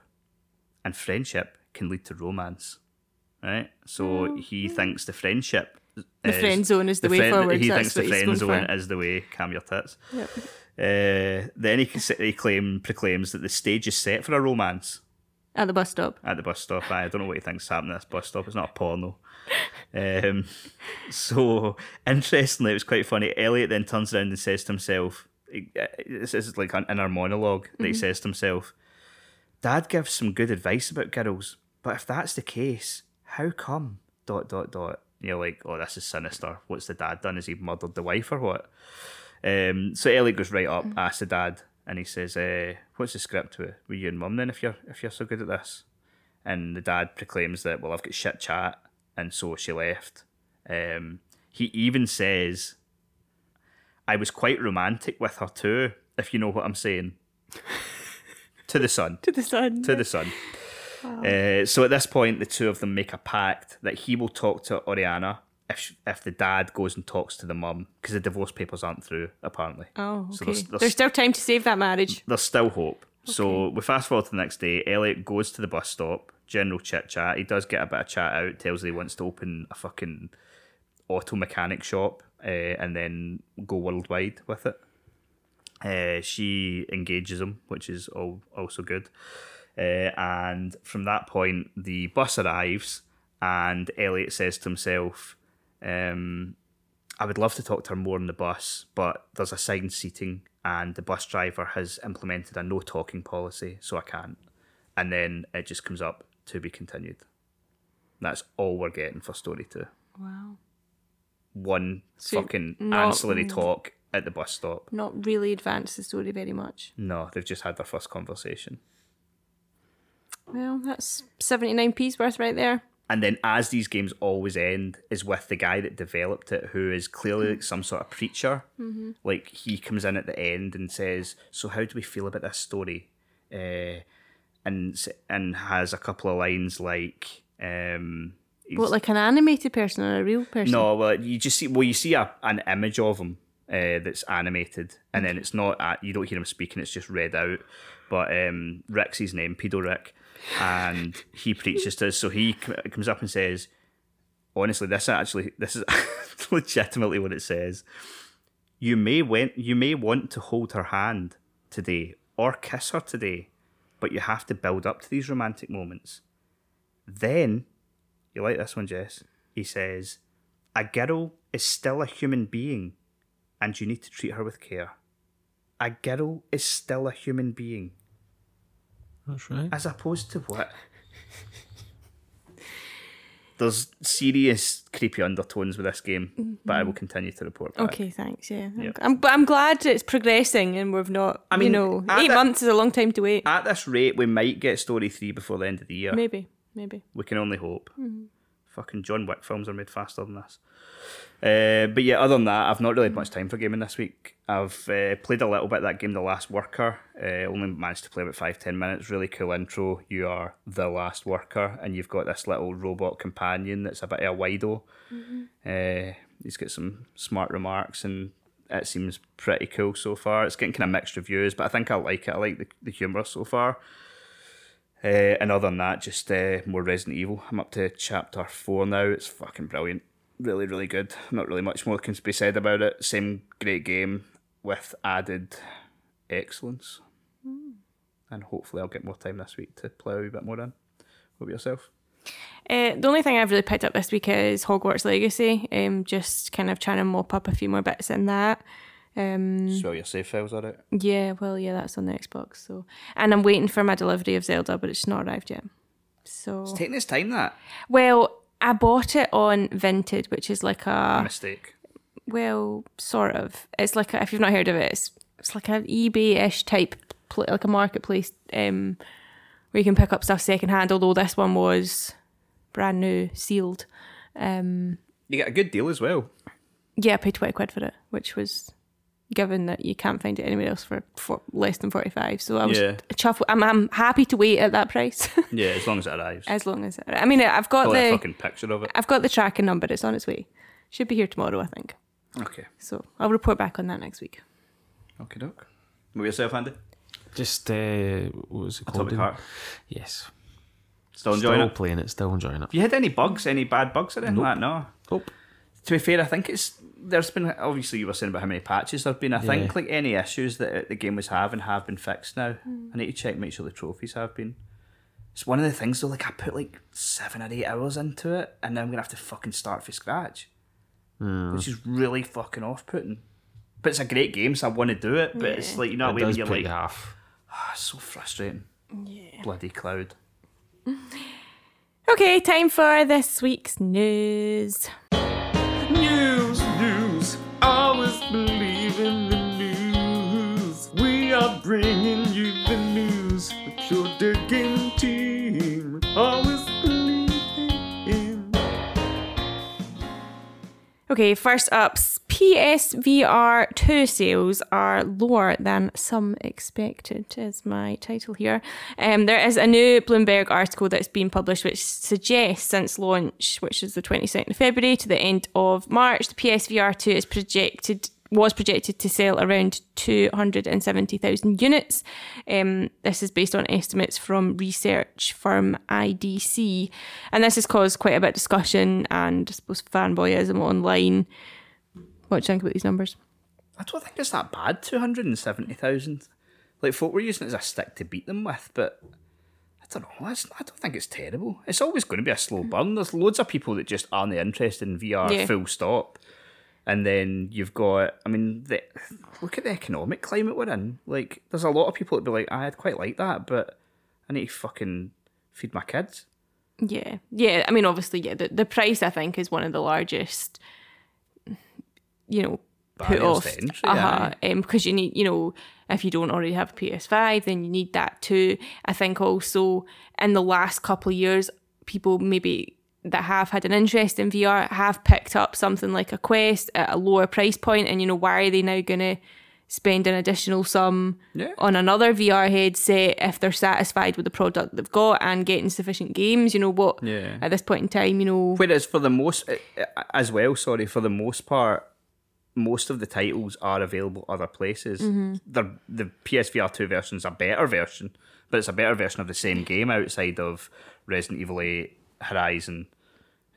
And friendship can lead to romance. Right? So he thinks the friendship. The friend zone is the way forward, He so thinks the friend zone for. is the way. Cam your tits. Yep. Uh, then he, he claim, proclaims that the stage is set for a romance At the bus stop. at the bus stop. I don't know what he thinks happening at this bus stop. It's not a porno. Um, so interestingly, it was quite funny. Elliot then turns around and says to himself, "This is like an inner monologue that he says to himself." Dad gives some good advice about girls, but if that's the case, how come? Dot dot dot. And you're like, oh, this is sinister. What's the dad done? Has he murdered the wife or what? Um, so Elliot goes right up, asks the dad, and he says, uh, "What's the script with with you and mum then? If you're if you're so good at this?" And the dad proclaims that, "Well, I've got shit chat," and so she left. Um, he even says, "I was quite romantic with her too, if you know what I'm saying." to the son, To the sun. to the son. Uh, so at this point, the two of them make a pact that he will talk to Oriana if if the dad goes and talks to the mum because the divorce papers aren't through apparently. Oh, So there's- there's- there's still time to save that marriage. There's still hope. So we fast forward to the next day. Elliot goes to the bus stop. General chit chat. He does get a bit of chat out. Tells he wants to open a fucking auto mechanic shop uh, and then go worldwide with it. Uh, she engages him, which is all, also good. Uh, and from that point, the bus arrives, and Elliot says to himself, um, I would love to talk to her more on the bus, but there's assigned seating, and the bus driver has implemented a no talking policy, so I can't. And then it just comes up to be continued. That's all we're getting for story two. Wow. One So fucking not- ancillary talk at the bus stop. Not really advanced the story very much. No, they've just had their first conversation. Well, that's 79p's worth right there. And then, as these games always end, is with the guy that developed it, who is clearly like some sort of preacher. Like he comes in at the end and says, "So how do we feel about this story?" Uh, and and has a couple of lines like, um, What, like an animated person or a real person? "No, well, you just see, well, you see a, an image of him uh, that's animated, and then it's not, you don't hear him speaking; it's just read out." But um, Rick's his name, Pedo Rick, and he preaches to us. So he comes up and says, "Honestly, this actually, this is legitimately what it says. You may want, you may want to hold her hand today or kiss her today, but you have to build up to these romantic moments. Then, you like this one, Jess? He says." A girl is still a human being, and you need to treat her with care. A girl is still a human being, That's right. as opposed to what? There's serious creepy undertones with this game, but I will continue to report back. Okay, thanks. Yeah, Yeah. I'm, but I'm glad it's progressing and we've not. I mean, you know, eight the- months is a long time to wait. At this rate, we might get story three before the end of the year. maybe, maybe. We can only hope. Fucking John Wick films are made faster than this. Uh, but yeah, other than that, I've not really had much time for gaming this week. I've uh, played a little bit of that game, The Last Worker. Uh, only managed to play about five ten minutes. Really cool intro. You are the last worker, and you've got this little robot companion that's a bit of a wido. Uh, he's got some smart remarks, and it seems pretty cool so far. It's getting kind of mixed reviews, but I think I like it. I like the, the humour so far. Uh, and other than that, just uh, more Resident Evil. I'm up to chapter four now. It's fucking brilliant. Really, really good. Not really much more can be said about it. Same great game with added excellence. And hopefully, I'll get more time this week to play a wee bit more in. What about yourself? Uh, the only thing I've really picked up this week is Hogwarts Legacy. Um, just kind of trying to mop up a few more bits in that. Um, So your save files are out. yeah, well, yeah, that's on the Xbox. So, and I'm waiting for my delivery of Zelda, but it's not arrived yet. So, It's taking its time. That well, I bought it on Vinted, which is like a mistake. well, sort of. It's like a, if you've not heard of it, it's it's like an eBay-ish type, pl- like a marketplace, um, where you can pick up stuff secondhand. Although this one was brand new, sealed. Um, You get a good deal as well. yeah, I paid twenty quid for it, which was given that you can't find it anywhere else for, for less than forty five. So I was Yeah. chuffed. I'm I'm happy to wait at that price Yeah, as long as it arrives. as long as it, I mean I've got Probably the fucking picture of it. I've got the tracking number. It's on its way. Should be here tomorrow, I think. Okay. So I'll report back on that next week. Okay, doc. What about yourself, Andy? Just uh, what was it called? Atomic Heart. Yes. Still enjoying Still it? playing it. Still enjoying it. Have you had any bugs? Any bad bugs or anything like that? No. Nope. To be fair, I think it's there's been obviously you were saying about how many patches there've been. I think Yeah. like any issues that the game was having have been fixed now. I need to check make sure the trophies have been. It's one of the things though. Like I put like seven or eight hours into it, and now I'm gonna have to fucking start from scratch, which is really fucking off putting. But it's a great game, so I want to do it. But it's like you know it when you're put like, you half. "Ah, so frustrating. Yeah. Bloody cloud. Okay, time for this week's news. News, news, bringing you the news with your dead gaming team. Always believe in. Okay, first up, PSVR 2 sales are lower than some expected, is my title here. Um, there is a new Bloomberg article that's been published which suggests since launch, which is the 22nd of February to the end of March, the PSVR 2 is projected was projected to sell around 270,000 units. Um, this is based on estimates from research firm IDC. And this has caused quite a bit of discussion and I suppose fanboyism online. What do you think about these numbers? I don't think it's that bad. Two hundred and seventy thousand. Like folk were using it as a stick to beat them with, but I don't know. I don't think it's terrible. It's always going to be a slow burn. There's loads of people that just aren't interested in VR. Yeah. Full stop. And then you've got. I mean, the, look at the economic climate we're in. Like, there's a lot of people that be like, "I'd quite like that, but I need to fucking feed my kids." Yeah, yeah. I mean, obviously, yeah. The, the price I think is one of the largest. You know, put off to uh-huh, um, because you need, you know, if you don't already have a PS5, then you need that too. I think also in the last couple of years, people maybe that have had an interest in VR have picked up something like a Quest at a lower price point, and you know, why are they now going to spend an additional sum Yeah. on another VR headset if they're satisfied with the product they've got and getting sufficient games? You know what? Yeah. At this point in time, you know, Whereas for the most, eh, as well, sorry, for the most part, most of the titles are available other places. They're, the PSVR 2 version's a better version, but it's a better version of the same game outside of Resident Evil 8, Horizon.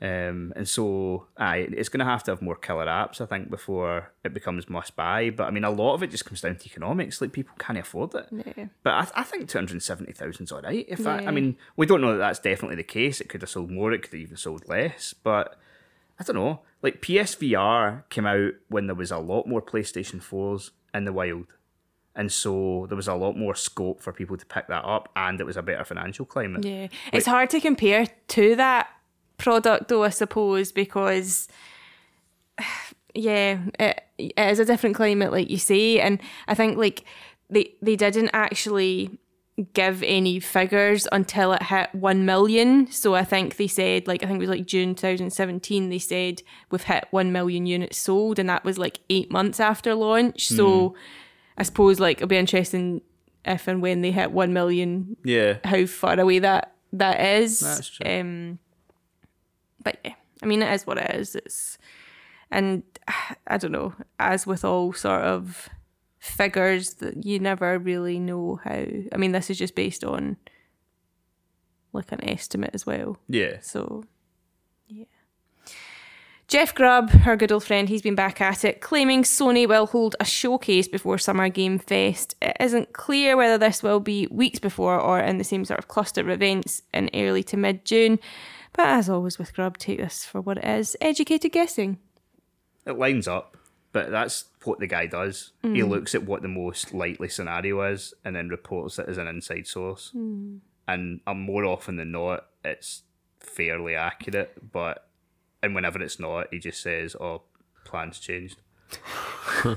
Um, and so, aye, it's going to have to have more killer apps, I think, before it becomes must buy. But I mean, a lot of it just comes down to economics. Like, people can't afford it. Yeah. But I, I think 270,000 is all right. If I, I mean, we don't know that that's definitely the case. It could have sold more, it could have even sold less. But I don't know. Like PSVR came out when there was a lot more PlayStation 4s in the wild. And so there was a lot more scope for people to pick that up and it was a better financial climate. Yeah, it's hard to compare to that product though, I suppose, because yeah, it, it is a different climate, like you say, and I think like they they didn't actually give any figures until it hit 1 million so i think they said like i think it was like june 2017 they said we've hit 1 million units sold and that was like eight months after launch so i suppose like it'll be interesting if and when they hit 1 million Yeah. how far away that that is. That's true. Um, but yeah, I mean, it is what it is. It's and I don't know. As with all sort of figures, that you never really know how. I mean, this is just based on like an estimate as well. Yeah. So, yeah. Jeff Grubb, her good old friend, he's been back at it, claiming Sony will hold a showcase before Summer Game Fest. It isn't clear whether this will be weeks before or in the same sort of cluster of events in early to mid June. But as always with Grubb, take this for what it is educated guessing. It lines up, but that's what the guy does. He mm. looks at what the most likely scenario is and then reports it as an inside source. Hmm. And uh, more often than not, it's fairly accurate, but and whenever it's not, he just says, "Oh, plans changed,"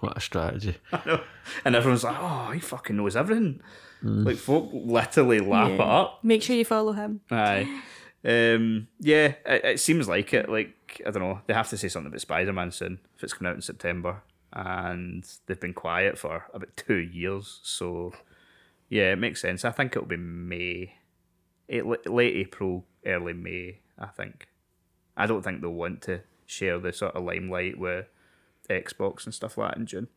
What a strategy. and everyone's like, "Oh, he fucking knows everything." Mm. Like folk literally lap it up. Make sure you follow him. Aye. Um, yeah, it, it seems like it. Like I don't know, they have to say something about Spider Man soon if it's coming out in September, and they've been quiet for about two years. So yeah, it makes sense. I think it'll be May, eh, late April, early May. I think. I don't think they'll want to share the sort of limelight with Xbox and stuff like that in June.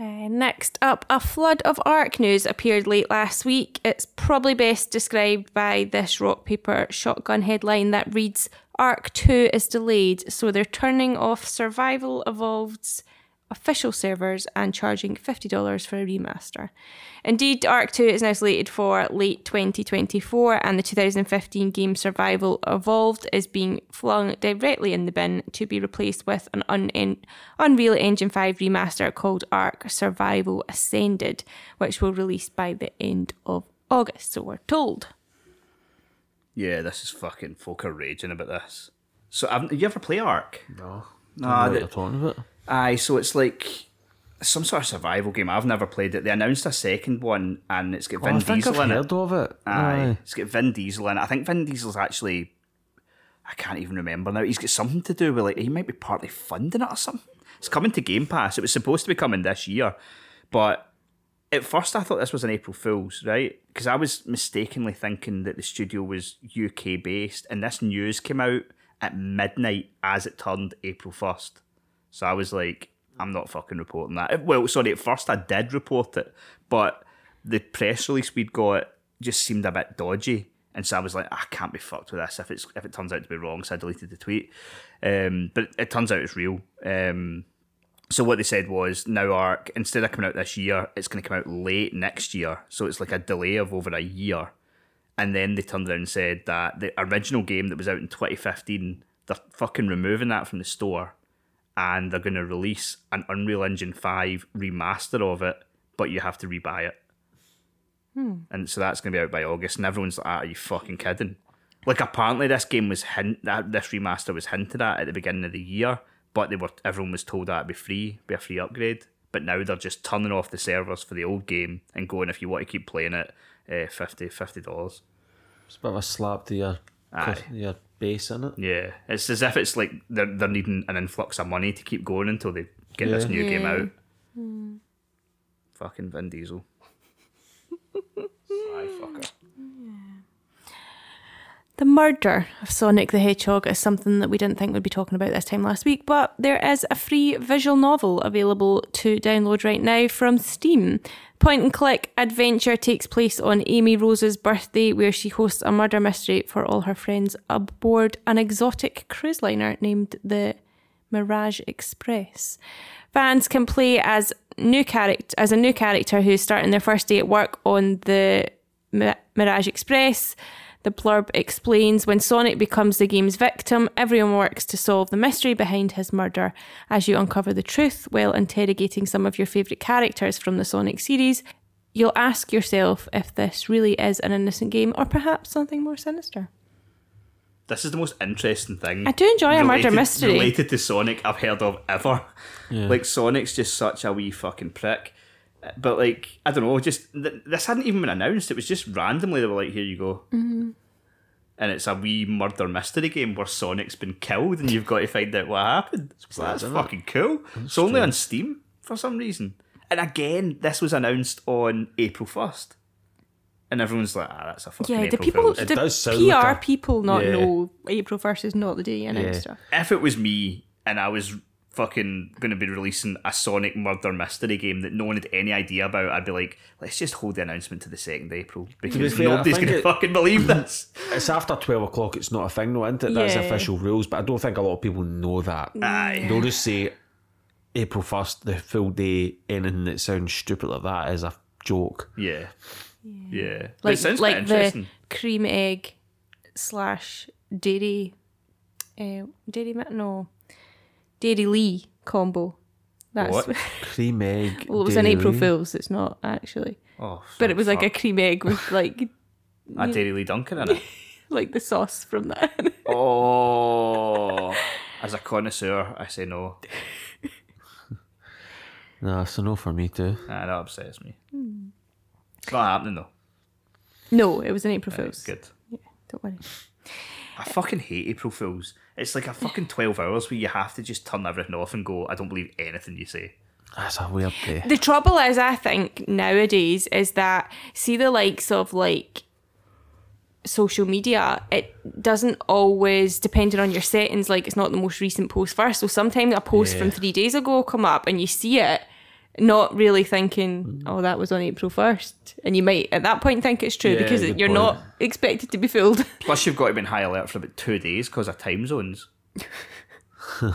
Uh, next up, a flood of ARK news appeared late last week. It's probably best described by this rock paper shotgun headline that reads ARK 2 is delayed, so they're turning off Survival Evolved's official servers and charging $50 for a remaster. Indeed, ARK 2 is now slated for late 2024, and the 2015 game Survival Evolved is being flung directly in the bin to be replaced with an un- Unreal Engine 5 remaster called ARK Survival Ascended, which will release by the end of August, so we're told. Yeah, this is fucking folk are raging about this. So, have you ever play Ark? No. No, I the- you're talking about. Aye, so it's like some sort of survival game. I've never played it. They announced a second one, and it's got Vin Oh, Vin I think Diesel I've in it. heard of it. Aye, it's got Vin Diesel in it. I think Vin Diesel's actually I can't even remember now. He's got something to do with like he might be partly funding it or something. It's coming to Game Pass. It was supposed to be coming this year, but at first I thought this was an April Fool's, right? Because I was mistakenly thinking that the studio was UK based, and this news came out at midnight as it turned April first. So I was like, I'm not fucking reporting that. Well, sorry, at first I did report it, but the press release we'd got just seemed a bit dodgy. And so I was like, I can't be fucked with this if it's if it turns out to be wrong. So I deleted the tweet. Um, but it turns out it's real. Um, so what they said was now Ark instead of coming out this year, it's going to come out late next year. So it's like a delay of over a year. And then they turned around and said that the original game that was out in 2015, they're fucking removing that from the store, and they're going to release an Unreal Engine 5 remaster of it, but you have to rebuy it. And so that's going to be out by August, and everyone's like, ah, "Are you fucking kidding?" Like apparently this game was hint that this remaster was hinted at at the beginning of the year, but they were everyone was told that it'd be free, be a free upgrade. But now they're just turning off the servers for the old game and going, if you want to keep playing it, uh, 50 dollars. It's a bit of a slap to your, Aye. your base in it. Yeah, it's as if it's like they're they're needing an influx of money to keep going until they get this Yeah. new game Yeah. out. Hmm. Fucking Vin Diesel. Aye, fucker. The murder of Sonic the Hedgehog is something that we didn't think we'd be talking about this time last week, but there is a free visual novel available to download right now from Steam. Point and click adventure takes place on Amy Rose's birthday, where she hosts a murder mystery for all her friends aboard an exotic cruise liner named the Mirage Express. Fans can play as new character as a new character who's starting their first day at work on the Mirage Express. The blurb explains when Sonic becomes the game's victim, everyone works to solve the mystery behind his murder. As you uncover the truth while interrogating some of your favourite characters from the Sonic series, you'll ask yourself if this really is an innocent game or perhaps something more sinister. This is the most interesting thing. I do enjoy a murder mystery. Related to Sonic I've heard of ever. Like Sonic's just such a wee fucking prick. But like I don't know, just th- this hadn't even been announced. It was just randomly they were like, "Here you go," Mm-hmm. and it's a wee murder mystery game where Sonic's been killed, and you've got to find out what happened. So that's isn't fucking cool. it's only on Steam for some reason. And again, this was announced on April first, and everyone's like, "Ah, that's a fucking Yeah, do April people, Fool's." do It does PR like a- people not Yeah. know April 1st is not the day you announced Yeah. stuff? if it was me and I was fucking going to be releasing a Sonic murder mystery game that no one had any idea about, I'd be like, let's just hold the announcement to the second April because fair, nobody's going to fucking believe this. It's after 12 o'clock, it's not a thing, though, isn't it? That's Yeah. official rules, but I don't think a lot of people know that. Aye. They'll just say April 1st, the full day, anything that sounds stupid like that is a joke. Yeah. Yeah. But Like, it sounds like the cream egg slash dairy, uh, dairy, no, Dairylea combo. That's What? Cream egg. well, it was an April Lee. Fool's. It's not actually, Oh, but it was like a cream egg with like a Dairylea Dunker in it. like the sauce from that. Oh. As a connoisseur, I say no. Nah, so no for me too. Nah, that upsets me. Hmm. It's not happening though. no, it was an April Fool's. Good. Yeah, don't worry. I fucking hate April Fools. It's like a fucking 12 hours where you have to just turn everything off and go, I don't believe anything you say. That's a weird day. The trouble is, I think nowadays is that see the likes of like social media, it doesn't always depending on your settings. Like it's not the most recent post first. So sometimes a post from three days ago will come up and you see it, not really thinking, oh, that was on April first, and you might at that point think it's true Yeah, because you're point. not expected to be fooled. Plus, you've got to be in high alert for about two days because of time zones.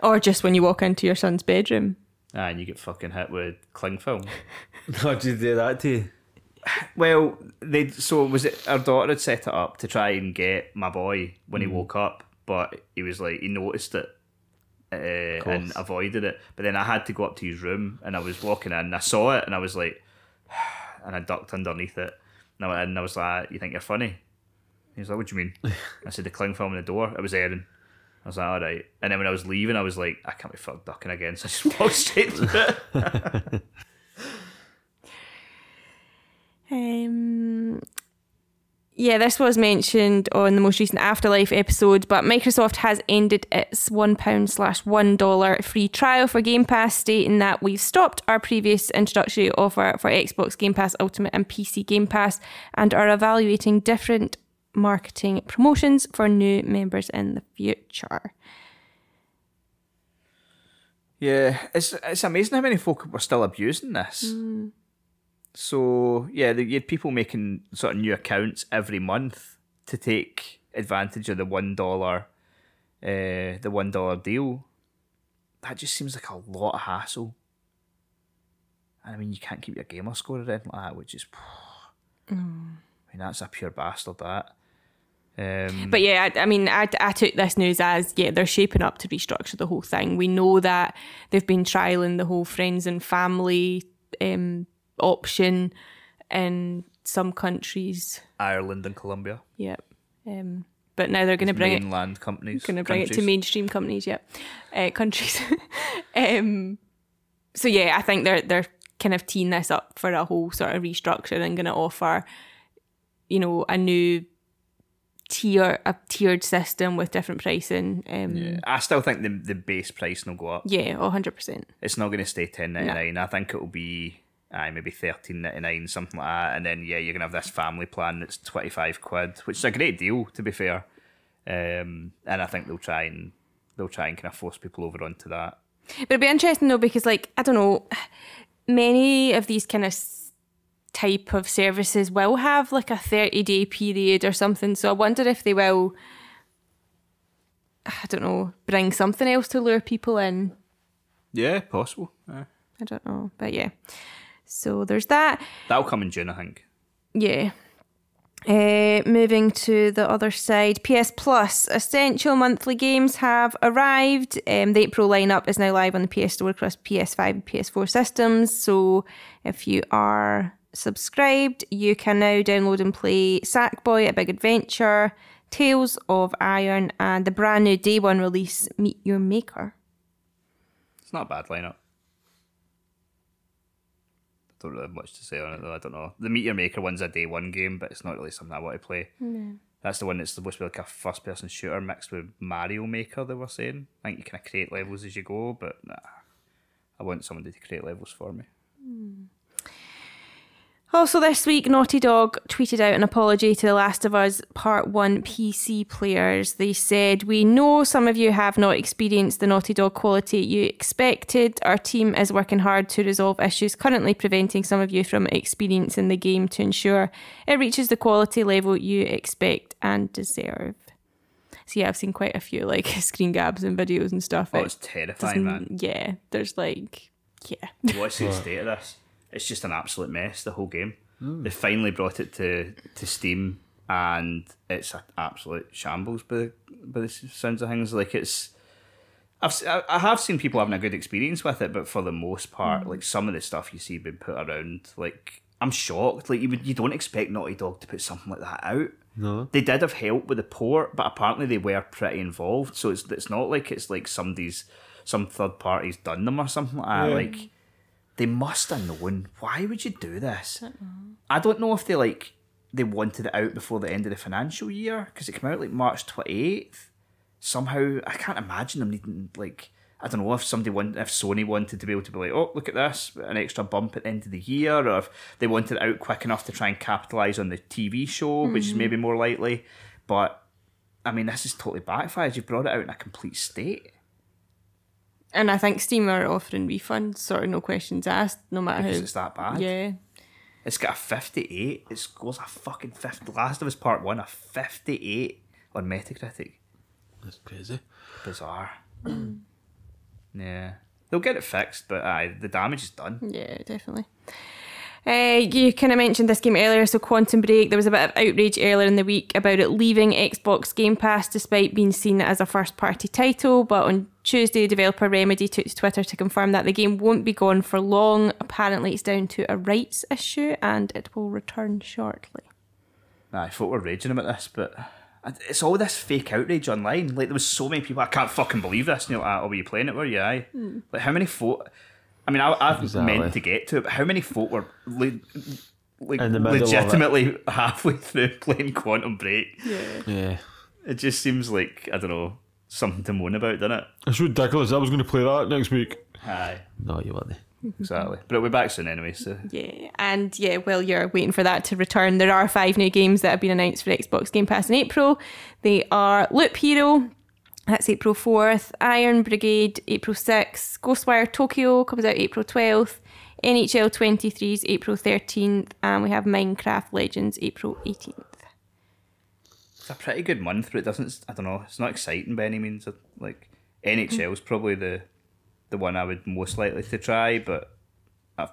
or just when you walk into your son's bedroom. Ah, and you get fucking hit with cling film. How did you do that to you? Well, they so was it our daughter had set it up to try and get my boy when he woke up, but he was like he noticed it uh, and avoided it. But then I had to go up to his room and I was walking in, and I saw it and I was like, and I ducked underneath it. And I went in and I was like, "You think you're funny?" He was like, "What do you mean?" I said, "The cling film in the door." It was Erin. I was like, "All right." And then when I was leaving, I was like, "I can't be fucked ducking again," so I just walked straight to it. Um, Yeah, this was mentioned on the most recent Afterlife episode, but Microsoft has ended its £1 slash $1 free trial for Game Pass, stating that we've stopped our previous introductory offer for Xbox Game Pass Ultimate and PC Game Pass and are evaluating different marketing promotions for new members in the future. Yeah, it's it's amazing how many folk were still abusing this. Hmm. So yeah, you had people making sort of new accounts every month to take advantage of the one dollar, uh, the one dollar deal. That just seems like a lot of hassle. I mean, you can't keep your gamer score or anything like that, which is. I mean, that's a pure bastard. That. Um, But yeah, I, I mean, I, I took this news as yeah, they're shaping up to restructure the whole thing. We know that they've been trialing the whole friends and family um, option in some countries. Ireland and Colombia, Yep. Um, but now they're going to bring it mainland companies, going to bring it to mainstream companies. Yep, uh, countries. um, so yeah, I think they're they're kind of teeing this up for a whole sort of restructure and going to offer, you know, a new tier a tiered system with different pricing. Um, yeah, I still think the the base price will go up. yeah, hundred percent. It's not going to stay ten ninety nine. I think it'll be aye, maybe thirteen ninety nine, something like that. And then yeah, you're gonna have this family plan that's twenty five quid, which is a great deal to be fair. Um, and I think they'll try and they'll try and kind of force people over onto that. But it'd be interesting though because like I don't know, many of these kind of type of services will have like a thirty day period or something. So I wonder if they will. I don't know, bring something else to lure people in. Yeah, possible. I don't know, but yeah. So there's that. That'll come in June, I think. Yeah. Uh, moving to the other side, PS Plus essential monthly games have arrived. Um, the April lineup is now live on the PS Store across PS5 and PS4 systems. So if you are subscribed, you can now download and play Sackboy: A Big Adventure, Tails of Iron, and the brand new day one release Meet Your Maker. It's not a bad lineup. Don't really have much to say on it though. I don't know. The Meet Your Maker one's a day one game, but it's not really something I want to play. That's the one that's supposed to be like a first person shooter mixed with Mario Maker. They were saying. I think you kind of create levels as you go, but nah. I want somebody to create levels for me. Hmm. Also, this week, Naughty Dog tweeted out an apology to The Last of Us Part 1 PC players. They said, We know some of you have not experienced the Naughty Dog quality you expected. Our team is working hard to resolve issues currently preventing some of you from experiencing the game to ensure it reaches the quality level you expect and deserve. So, yeah, I've seen quite a few like screen grabs and videos and stuff. Oh, It it's terrifying, man. Yeah, there's like, yeah. What's the state of this? It's just an absolute mess. The whole game. Hmm. They finally brought it to, to Steam, and it's an absolute shambles. By by the sounds of things, like it's. I've I have seen people having a good experience with it, but for the most part, hmm. like some of the stuff you see being put around, like I'm shocked. Like you would, you don't expect Naughty Dog to put something like that out. No. They did have help with the port, but apparently they were pretty involved. So it's it's not like it's like somebody's some third party's done them or something like that. Yeah. Like they must have known. Why would you do this? I don't know if they like they wanted it out before the end of the financial year because it came out like March twenty eighth. Somehow I can't imagine them needing like I don't know if somebody want if Sony wanted to be able to be like, oh look at this, an extra bump at the end of the year, or if they wanted it out quick enough to try and capitalize on the TV show, which is mm-hmm. maybe more likely. But I mean, this is totally backfired. You brought it out in a complete state. And I think Steam are offering refunds, sort of no questions asked, no matter Because how. it's that bad. Yeah. It's got a 58. It scores a fucking 50. Last of Us Part 1, a 58 on Metacritic. That's crazy. Bizarre. yeah. They'll get it fixed, but aye, the damage is done. Yeah, definitely. Uh, you kind of mentioned this game earlier, so Quantum Break. There was a bit of outrage earlier in the week about it leaving Xbox Game Pass despite being seen as a first party title. But on Tuesday, developer Remedy took to Twitter to confirm that the game won't be gone for long. Apparently, it's down to a rights issue and it will return shortly. I thought we were raging about this, but it's all this fake outrage online. Like, there was so many people, I can't fucking believe this. And you're like, oh, were you uh, playing it, were you? Aye. Hmm. Like, how many folk. I mean, I, I've Exactly. meant to get to it, but how many folk were. Like, like In the middle of it. legitimately halfway through playing Quantum Break. Yeah. Yeah. It just seems like I don't know something to moan about, doesn't it? It's ridiculous. I was going to play that next week. Aye, No, you weren't. exactly. But we're back soon anyway. So Yeah, and yeah, while you're waiting for that to return, there are five new games that have been announced for Xbox Game Pass in April. They are Loop Hero, that's April 4th, Iron Brigade, April 6th, Ghostwire Tokyo comes out April 12th, NHL 23 is April 13th, and we have Minecraft Legends April 18th. It's a pretty good month, but it doesn't. I don't know. It's not exciting by any means. Like NHL's probably the the one I would most likely to try, but I've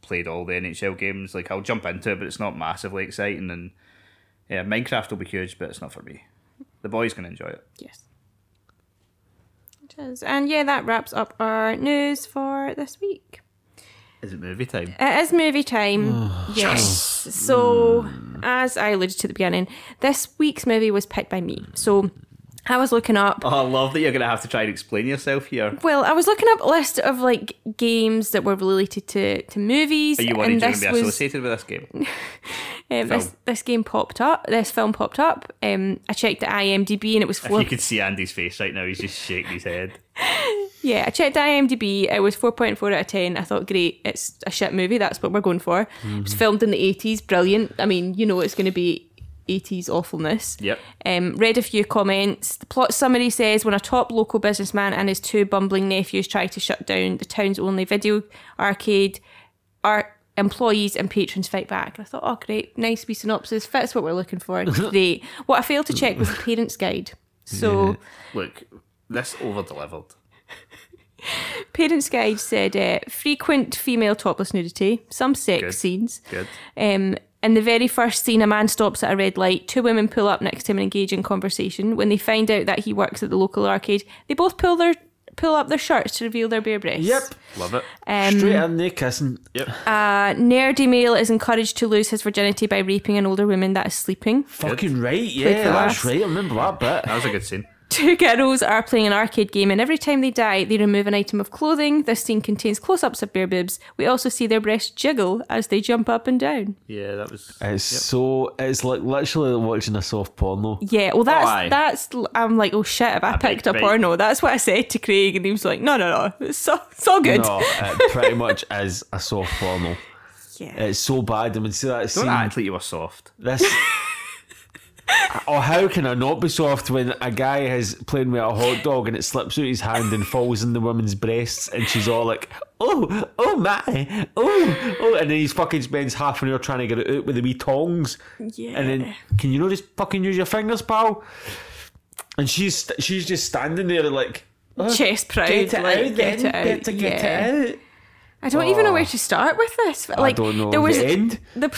played all the NHL games. Like I'll jump into it, but it's not massively exciting. And yeah, Minecraft will be huge, but it's not for me. The boys can enjoy it. Yes. It is. And yeah, that wraps up our news for this week. Is it movie time? It is movie time. yes. So, as I alluded to at the beginning, this week's movie was picked by me. So, I was looking up. Oh, I love that you're gonna have to try and explain yourself here. Well, I was looking up a list of like games that were related to, to movies. Are you and worried you're gonna this be was- associated with this game? um, this, this game popped up. This film popped up. Um, I checked the IMDb and it was If you could see Andy's face right now, he's just shaking his head. Yeah, I checked IMDb. It was 4.4 out of 10. I thought, great, it's a shit movie. That's what we're going for. It Mm-hmm. was filmed in the 80s. Brilliant. I mean, you know it's going to be 80s awfulness. Yep. Um, read a few comments. The plot summary says when a top local businessman and his two bumbling nephews try to shut down the town's only video arcade, our employees and patrons fight back. I thought, oh, great, nice wee synopsis. Fits what we're looking for. Great. What I failed to check was the parent's guide. So. Look, this over delivered. Parents Guide said uh, frequent female topless nudity, some sex Good. scenes. Good. Um, in the very first scene, a man stops at a red light. Two women pull up next to him and engage in conversation. When they find out that he works at the local arcade, they both pull their pull up their shirts to reveal their bare breasts. Yep. Love it. Um, Straight in there kissing. Yep. A nerdy male is encouraged to lose his virginity by raping an older woman that is sleeping. Fucking right. Yeah, for that's right. I remember that bit. That was a good scene. Two girls are playing an arcade game, and every time they die, they remove an item of clothing. This scene contains close ups of bare boobs. We also see their breasts jiggle as they jump up and down. Yeah, that was. It's so. It's like literally watching a soft porno. Yeah, well, that's aye. that's. I'm like, oh shit, have I, bet- picked a bet- porno? That's what I said to Craig, and he was like, no, no, no, it's so it's all good. No, it pretty much is a soft porno. Yeah, It's so bad. I mean, see that Don't scene. act like you were soft. This. or how can I not be soft when a guy is playing with a hot dog and it slips out his hand and falls in the woman's breasts and she's all like, oh, oh my, oh, oh, and then he's fucking spends half an hour trying to get it out with the wee tongs. yeah. And then, can you not just fucking use your fingers, pal? And she's she's just standing there like, oh, chest proud, get it like, out, get then, it out. get, to get yeah. it out. I don't even know where to start with this. Like, don't know. there was The end? the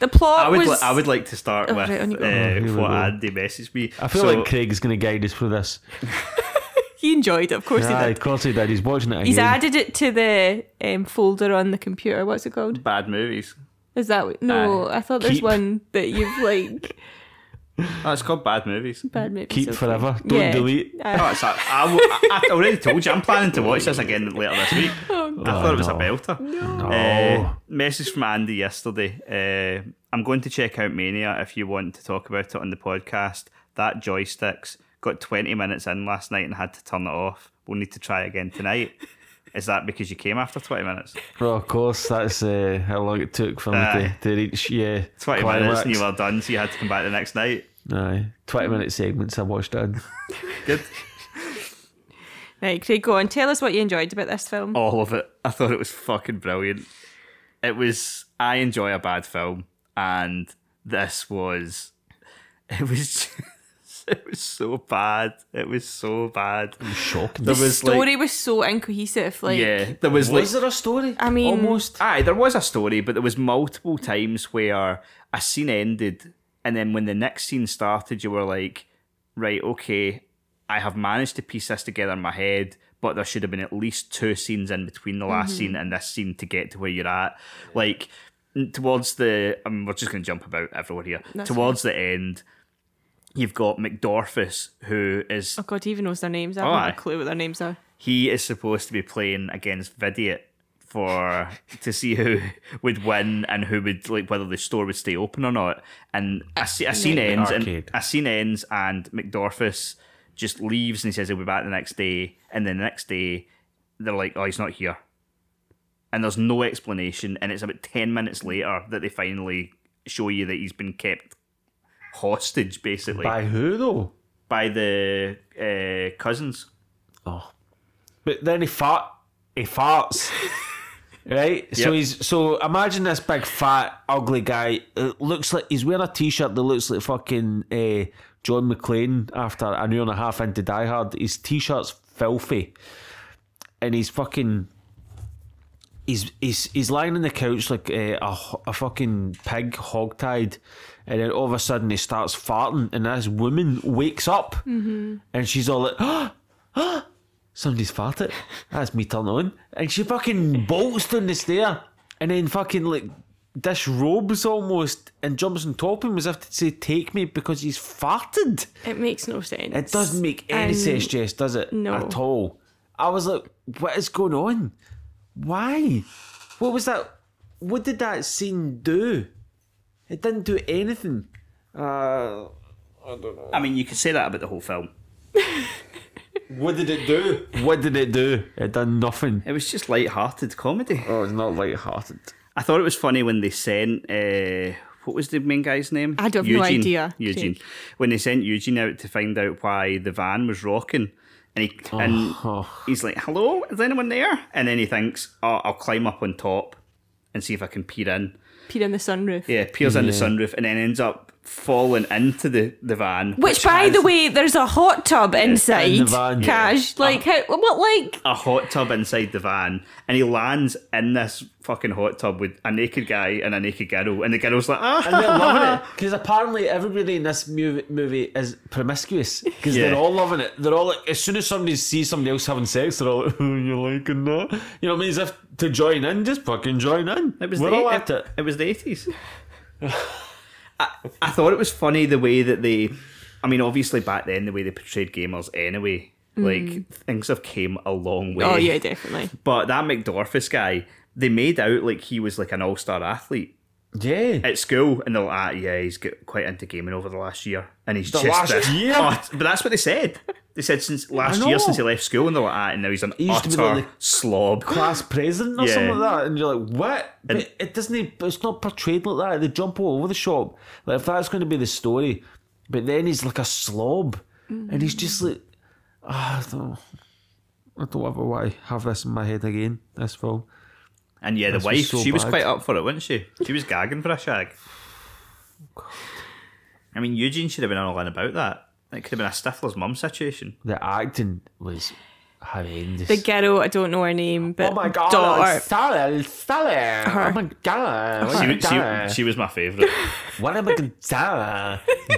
the plot I would. was. Li- I would like to start Oh, with right, on you go. uh, Oh, here we what. Andy messaged me. I feel So- like Craig is going to guide us through this. he enjoyed it, of course Yeah, he of course he did. He's watching it again. He's added it to the um, folder on the computer. What's it called? bad movies. Is that what- no? I thought there's Keep. one that you've like Oh, it's called bad movies. bad movies. Keep okay. forever. Don't Yeah. delete. Uh, Oh, it's a, I, w- I- I already told you I'm planning to watch this again later this week. I thought it was a no. belter. No. Uh, message from Andy yesterday. Uh, I'm going to check out Mania if you want to talk about it on the podcast. That joysticks got 20 minutes in last night and had to turn it off. We'll need to try again tonight. Is that because you came after 20 minutes? Well, of course, that's uh, how long it took for me Aye. to, to reach yeah 20 climax. minutes and you were done, so you had to come back the next night. Aye, twenty minute segments I watched in. Good. right, Craig, go on. Tell us what you enjoyed about this film. all of it. I thought it was fucking brilliant. It was. I enjoy a bad film, and this was. It was. It was so bad. It was so bad. Shocking. There the was story like, was so incohesive. Like, yeah, there was, was like, there a story? I mean- almost. aye, there was a story, but there was multiple times where a scene ended, and then when the next scene started, you were like, right, okay, I have managed to piece this together in my head, but there should have been at least two scenes in between the last mm-hmm. scene and this scene to get to where you're at. Like towards the, I mean, we're just going to jump about everywhere here. That's towards the end, you've got McDorfus, who is Oh God, he even knows their names. I Oh, haven't aye. a clue what their names are. he is supposed to be playing against Vidiot for to see who would win and who would like whether the store would stay open or not. And a, se- a scene ends and Arcade. a scene ends and McDorfus just leaves and he says he'll be back the next day. And then the next day they're like, oh, he's not here. And there's no explanation. And it's about ten minutes later that they finally show you that he's been kept hostage, basically, by, who though? By the uh, cousins. Oh, but then he fart. He farts. Right, so Yep. he's so imagine this big fat ugly guy. It looks like he's wearing a t-shirt that looks like fucking uh, John McClane after an hour and a half into Die Hard. His t-shirt's filthy, and he's fucking. He's he's he's lying on the couch like uh, a a fucking pig hogtied, and then all of a sudden he starts farting, and this woman wakes up, and she's all like, "Ah, somebody's farted. That's me turning on. And she fucking bolts down the stair and then fucking like disrobes almost and jumps on top of him as if to say, Take me because he's farted. It makes no sense. It doesn't make any And- sense, Jess, does it? no. At all. I was like, What is going on? Why? What was that? What did that scene do? It didn't do anything. Uh, I don't know. I mean, you could say that about the whole film. what did it do? What did it do? It done nothing. It was just light-hearted comedy. Oh, it's not light-hearted. I thought it was funny when they sent uh, what was the main guy's name? I have no idea, Eugene. Jake. When they sent Eugene out to find out why the van was rocking, and he and oh. he's like, "Hello, is anyone there?" And then he thinks, "Oh, I'll climb up on top and see if I can peer in." Peer in the sunroof. Yeah, peers in the sunroof, and then ends up falling into the the van. Which, by has the way, there's a hot tub inside. in the van, yeah. Cash, like how? What, like? a hot tub inside the van, and he lands in this fucking hot tub with a naked guy and a naked girl, and the girl's like, "Ah." And they're loving it because apparently everybody in this movie, movie is promiscuous because Yeah. they're all loving it. They're all like, as soon as somebody sees somebody else having sex, they're all like, oh, "You liking that?" You know what I mean? As if to join in, just fucking join in. It was We're the all eight- at it. it was the eighties. I, I thought it was funny the way that they. I mean, obviously back then the way they portrayed gamers anyway. Like things have came a long way. Oh yeah, definitely. But that McDorfus guy, they made out like he was like an all star athlete Yeah. at school, and they're like, ah, yeah, he's got quite into gaming over the last year, and he's The just last this- year? Oh, but that's what they said. They said since last year since he left school, and they're like, ah, and now he's an He used to utter be like the- slob. Class president or Yeah. something like that, and you're like, "What?" But And- it doesn't. e, It's not portrayed like that. They jump all over the shop. Like if that's going to be the story, but then he's like a slob, and he's just like, ah, I don't. I don't ever want to have this in my head again. This film. And yeah, the This was wife, so she was bad. quite up for it, wasn't she? She was gagging for a shag. I mean, Eugene should have been all in about that. It could have been a Stifler's mum situation. The acting was horrendous. The girl, I don't know her name, but oh my god, daughter. Sally, Sally. Her. Oh my god, what She, am she, she was my favourite. What am I gonna do?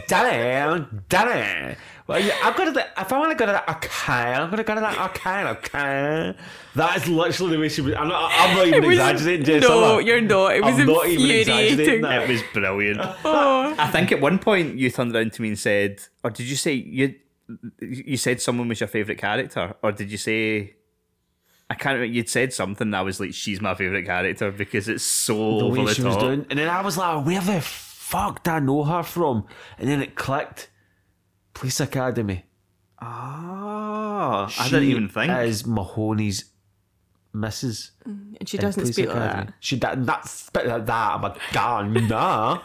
Daddy, daddy. Well, yeah, I'm gonna. do- If I want to go to that arcade, I'm gonna go to that arcade. Okay. That is literally the way she was. I'm not. I'm not even was- exaggerating, Jess. No, am you're not. It was I'm not even exaggerating that. it was brilliant. Oh. I think at one point you turned around to me and said, or did you say you you said someone was your favourite character, or did you say? I can't remember. You'd said something that I was like, "She's my favourite character" because it's so the over way the she top. was doing, and then I was like, "Where the fuck do I know her from?" And then it clicked. Police Academy. Ah, I She didn't even think. Is Mahoney's missus? And she doesn't Police speak like that. She doesn't not spit like that. I'm like, God, nah.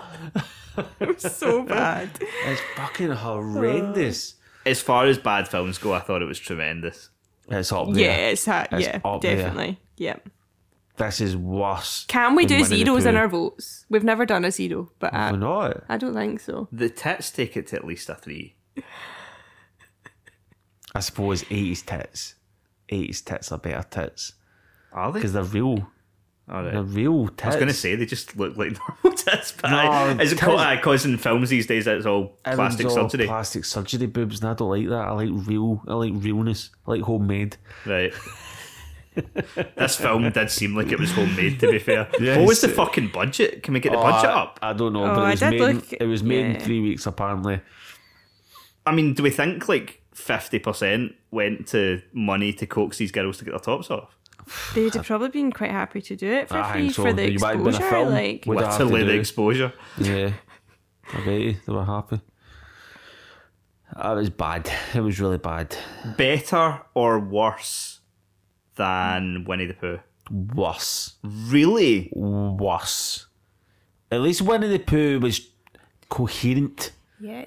It was so bad. It's fucking horrendous. As far as bad films go, I thought it was tremendous. It's up Yeah, it's ha- It's yeah, up there. definitely. Yeah. This is worse. Can we do zeros in our votes? We've never done a zero, but Why I, not? I don't think so. The tits take it to at least a three. I suppose 80s tits. 80s tits are better tits. Are they? Because they're real. All right. They're real tits. I was going to say they just look like normal tits, but No, I, is it tits- called, because uh, in films these days it's all plastic all surgery? Plastic surgery boobs, and I don't like that. I like real. I like realness. I like homemade. right. this film did seem like it was homemade. To be fair, Yes. what was the fucking budget? Can we get the oh, budget Oh, I, up? I don't know, Oh, but it was made. look- it was made in three weeks apparently. I mean, do we think like fifty percent went to money to coax these girls to get their tops off? They'd have probably been quite happy to do it for I free think so. for the You might have been a exposure. film. Like, Would I have to Literally the do? exposure. Yeah, I bet you they were happy. That was bad. It was really bad. Better or worse than Winnie the Pooh? Worse. Really? Worse. At least Winnie the Pooh was coherent. yeah.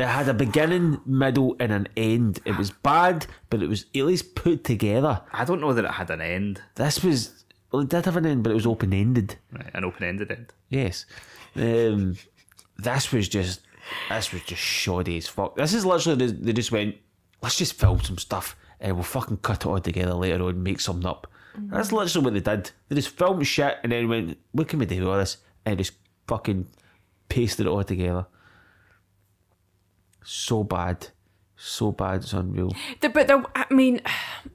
It had a beginning, middle, and an end. It was bad, but it was at least put together. I don't know that it had an end. This was well, it did have an end, but it was open ended. Right, an open-ended end. Yes. Um, this was just this was just shoddy as fuck. This is literally they, they just went, let's just film some stuff and we'll fucking cut it all together later on and make something up. That's literally what they did. They just filmed shit and then went, what can we do with all this? And just fucking pasted it all together. So bad. So bad, it's unreal. The, but there, I mean,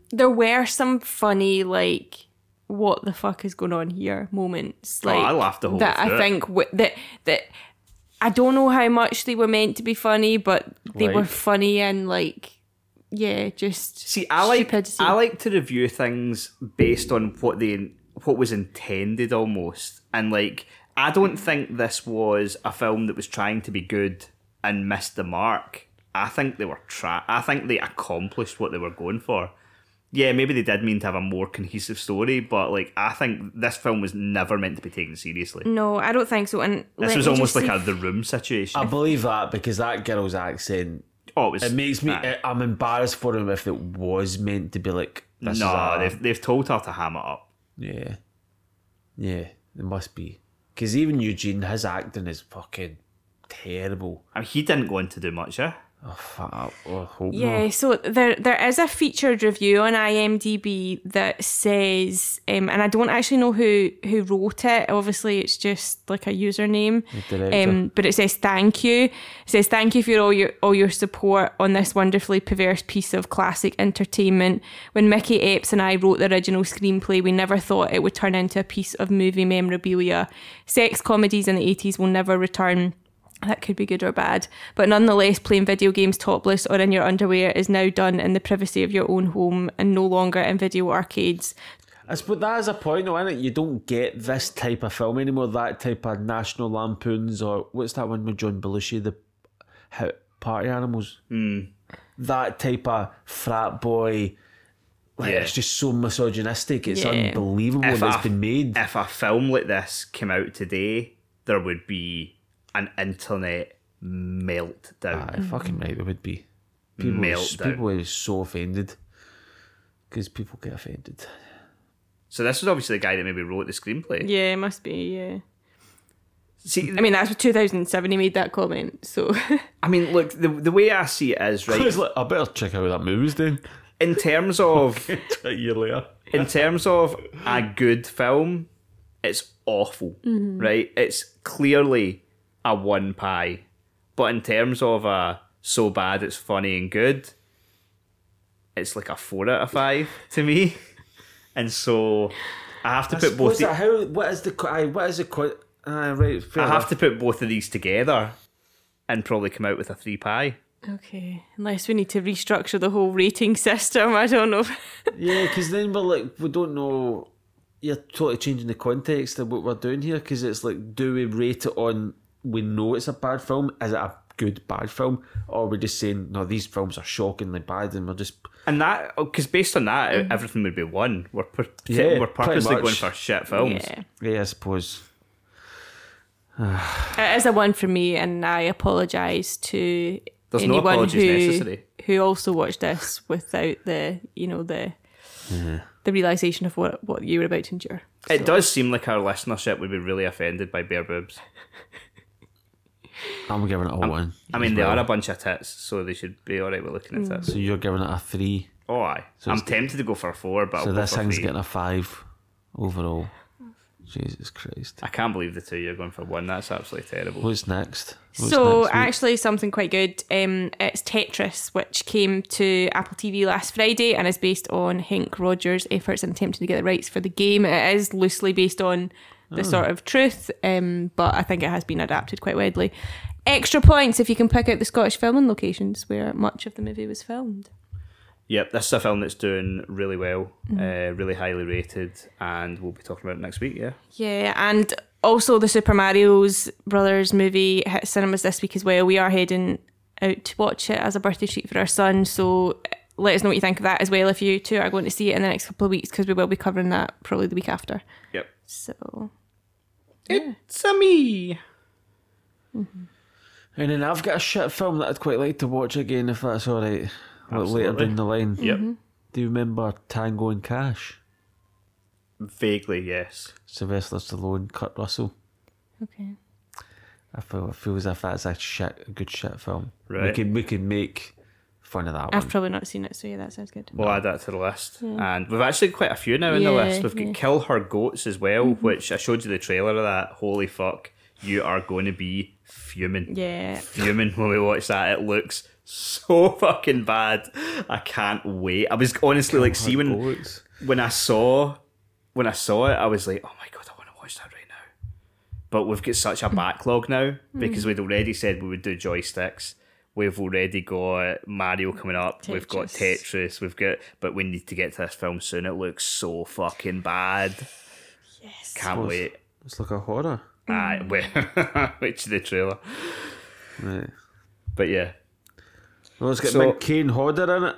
there were some funny like, what the fuck is going on here moments. Oh, Like I laughed the whole that. I think w- that that I don't know how much they were meant to be funny, but they were funny and like, yeah, just See, I like stupidity. I like to review things based on what they what was intended almost, and like I don't think this was a film that was trying to be good and missed the mark. I think they were tra- I think they accomplished what they were going for. Yeah, maybe they did mean to have a more cohesive story, but like I think this film was never meant to be taken seriously. No, I don't think so. And This was almost like say- a the room situation. I believe that because that girl's accent oh, it was. It makes me. Aye. I'm embarrassed for him if it was meant to be like. This no, is a, they've they've told her to ham it up. yeah, yeah. It must be because even Eugene, his acting is fucking terrible. I mean, he didn't go on to do much, yeah. Oh, fuck. Oh, I hope Yeah, not. so there there is a featured review on IMDb that says, um, and I don't actually know who who wrote it. Obviously, it's just like a username. director. Um, but it says thank you. It says thank you for all your all your support on this wonderfully perverse piece of classic entertainment. When Mickey Epps and I wrote the original screenplay, we never thought it would turn into a piece of movie memorabilia. Sex comedies in the eighties will never return. That could be good or bad. But nonetheless, playing video games topless or in your underwear is now done in the privacy of your own home and no longer in video arcades. I suppose that is a point, though, isn't it? You don't get this type of film anymore. That type of National Lampoons or what's that one with John Belushi, the how, Party Animals. Mm. That type of frat boy. Like, Yeah. It's just so misogynistic. It's Yeah. unbelievable If that a- it's been made. If a film like this came out today, there would be an internet meltdown. Aye, fucking right, there would be. People, Meltdown. people are so offended because people get offended. So this was obviously the guy that maybe wrote the screenplay. Yeah, it must be, yeah. See, I mean, that's 2007 he made that comment, so. I mean, look, the the way I see it is right like, I better check out what that movie's doing. in terms of a year later. in terms of a good film, it's awful, mm-hmm. right? It's clearly a one pie, but in terms of a so bad it's funny and good, it's like a four out of five to me. And so I have to put both. What's the- that? How? What is the? what is the? co- Aye, right. Fair I have to put both of these together and probably come out with a three pie. Okay, unless we need to restructure the whole rating system, I don't know. Yeah, because then we're like, we don't know. You're totally changing the context of what we're doing here. Because it's like, do we rate it on? We know it's a bad film. Is it a good bad film, or are we just saying no? These films are shockingly bad, and we're just And that, oh, because based on that, mm. everything would be one. We're per- Yeah, we're purposely going for shit films. yeah. yeah, I suppose. It is a one for me, and I apologise to There's no anyone apologies who, necessary. who also watched this without the, you know, the the realization of what, what you were about to endure. It does seem like our listenership would be really offended by bare boobs. I'm giving it a one. I mean, as they well. are a bunch of tits, so they should be alright with looking at tits. So you're giving it a three. Oh, aye. I'm tempted to go for a four, but So I'll go this for thing's three. getting a five overall. Jesus Christ. I can't believe the two you're going for one. That's absolutely terrible. What's next? What's so next actually, something quite good. Um, it's Tetris, which came to Apple TV last Friday and is based on Henk Rogers' efforts in attempting to get the rights for the game. It is loosely based on the sort of truth, um, but I think it has been adapted quite widely. Extra points if you can pick out the Scottish filming locations where much of the movie was filmed. Yep, this is a film that's doing really well, uh, really highly rated, and we'll be talking about it next week. Yeah, Yeah, and also the Super Mario's Brothers movie hit cinemas this week as well. We are heading out to watch it as a birthday treat for our son. So let us know what you think of that as well if you two are going to see it in the next couple of weeks because we will be covering that probably the week after. yep. So It's a me. Mm-hmm. And then I've got a shit film that I'd quite like to watch again if that's all right. Like later down the line. Yep, mm-hmm. Do you remember Tango and Cash? vaguely yes. Sylvester Stallone, Kurt Russell. okay. I feel I feel as if that's a shit, a good shit film. Right. We Right. could we could make fun of that I've one. probably not seen it, so yeah, that sounds good. We'll add that to the list, and we've actually quite a few now in the Yeah, list. We've got yeah. Mm-hmm. Kill Her Goats as well, which I showed you the trailer of that. Holy fuck, you are going to be fuming. Yeah. fuming when we watch that. It looks so fucking bad. I can't wait. I was honestly like, see when Goats. when I saw when I saw it, I was like, oh my god, I want to watch that right now. But we've got such a backlog now because we'd already said we would do joysticks. We've already got Mario coming up. We've got Tetris. Tetris. We've got, but we need to get to this film soon. It looks so fucking bad. Yes. Can't wait. It's like a horror. Aye, wait, wait the trailer. Right. But yeah, Well, it's got So- big Kane Hodder in it.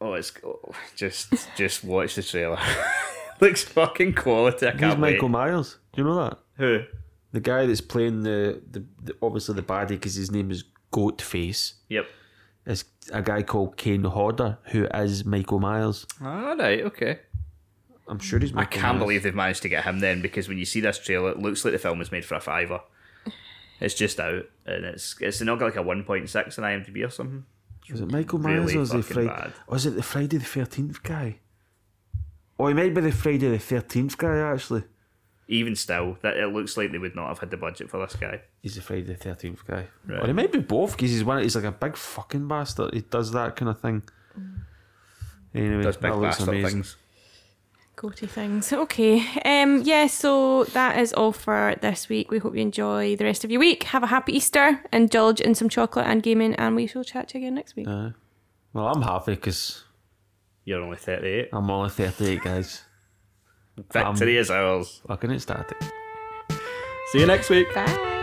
Oh, it's oh, just just watch the trailer. Looks fucking quality. I He's can't wait. Michael Myers. Do you know that? Who? The guy that's playing the, the, the obviously the baddie because his name is Goatface Yep. is a guy called Kane Hodder who is Michael Myers. All right. Okay. I'm sure he's. Michael I can't Myers. believe they've managed to get him then because when you see this trailer, it looks like the film was made for a fiver. It's just out and it's it's not got like a one point six on IMDb or something. Was it Michael Myers really or is it Friday? is it the Friday the Thirteenth guy? Oh, he might be the Friday the Thirteenth guy. Actually, Even still, that it looks like they would not have had the budget for this guy. he's the Friday the Thirteenth guy. Right. Or he might be both because he's one. He's like a big fucking bastard. He does that kind of thing. Anyway, Does big that looks bastard amazing. things. Go to things. Okay. Um. Yeah. So that is all for this week. We hope you enjoy the rest of your week. Have a happy Easter. Indulge in some chocolate and gaming, and we shall chat to you again next week. Uh, well, I'm happy because You're only thirty eight. I'm only 38, guys. Victory is ours. Fucking ecstatic. See you next week. Bye.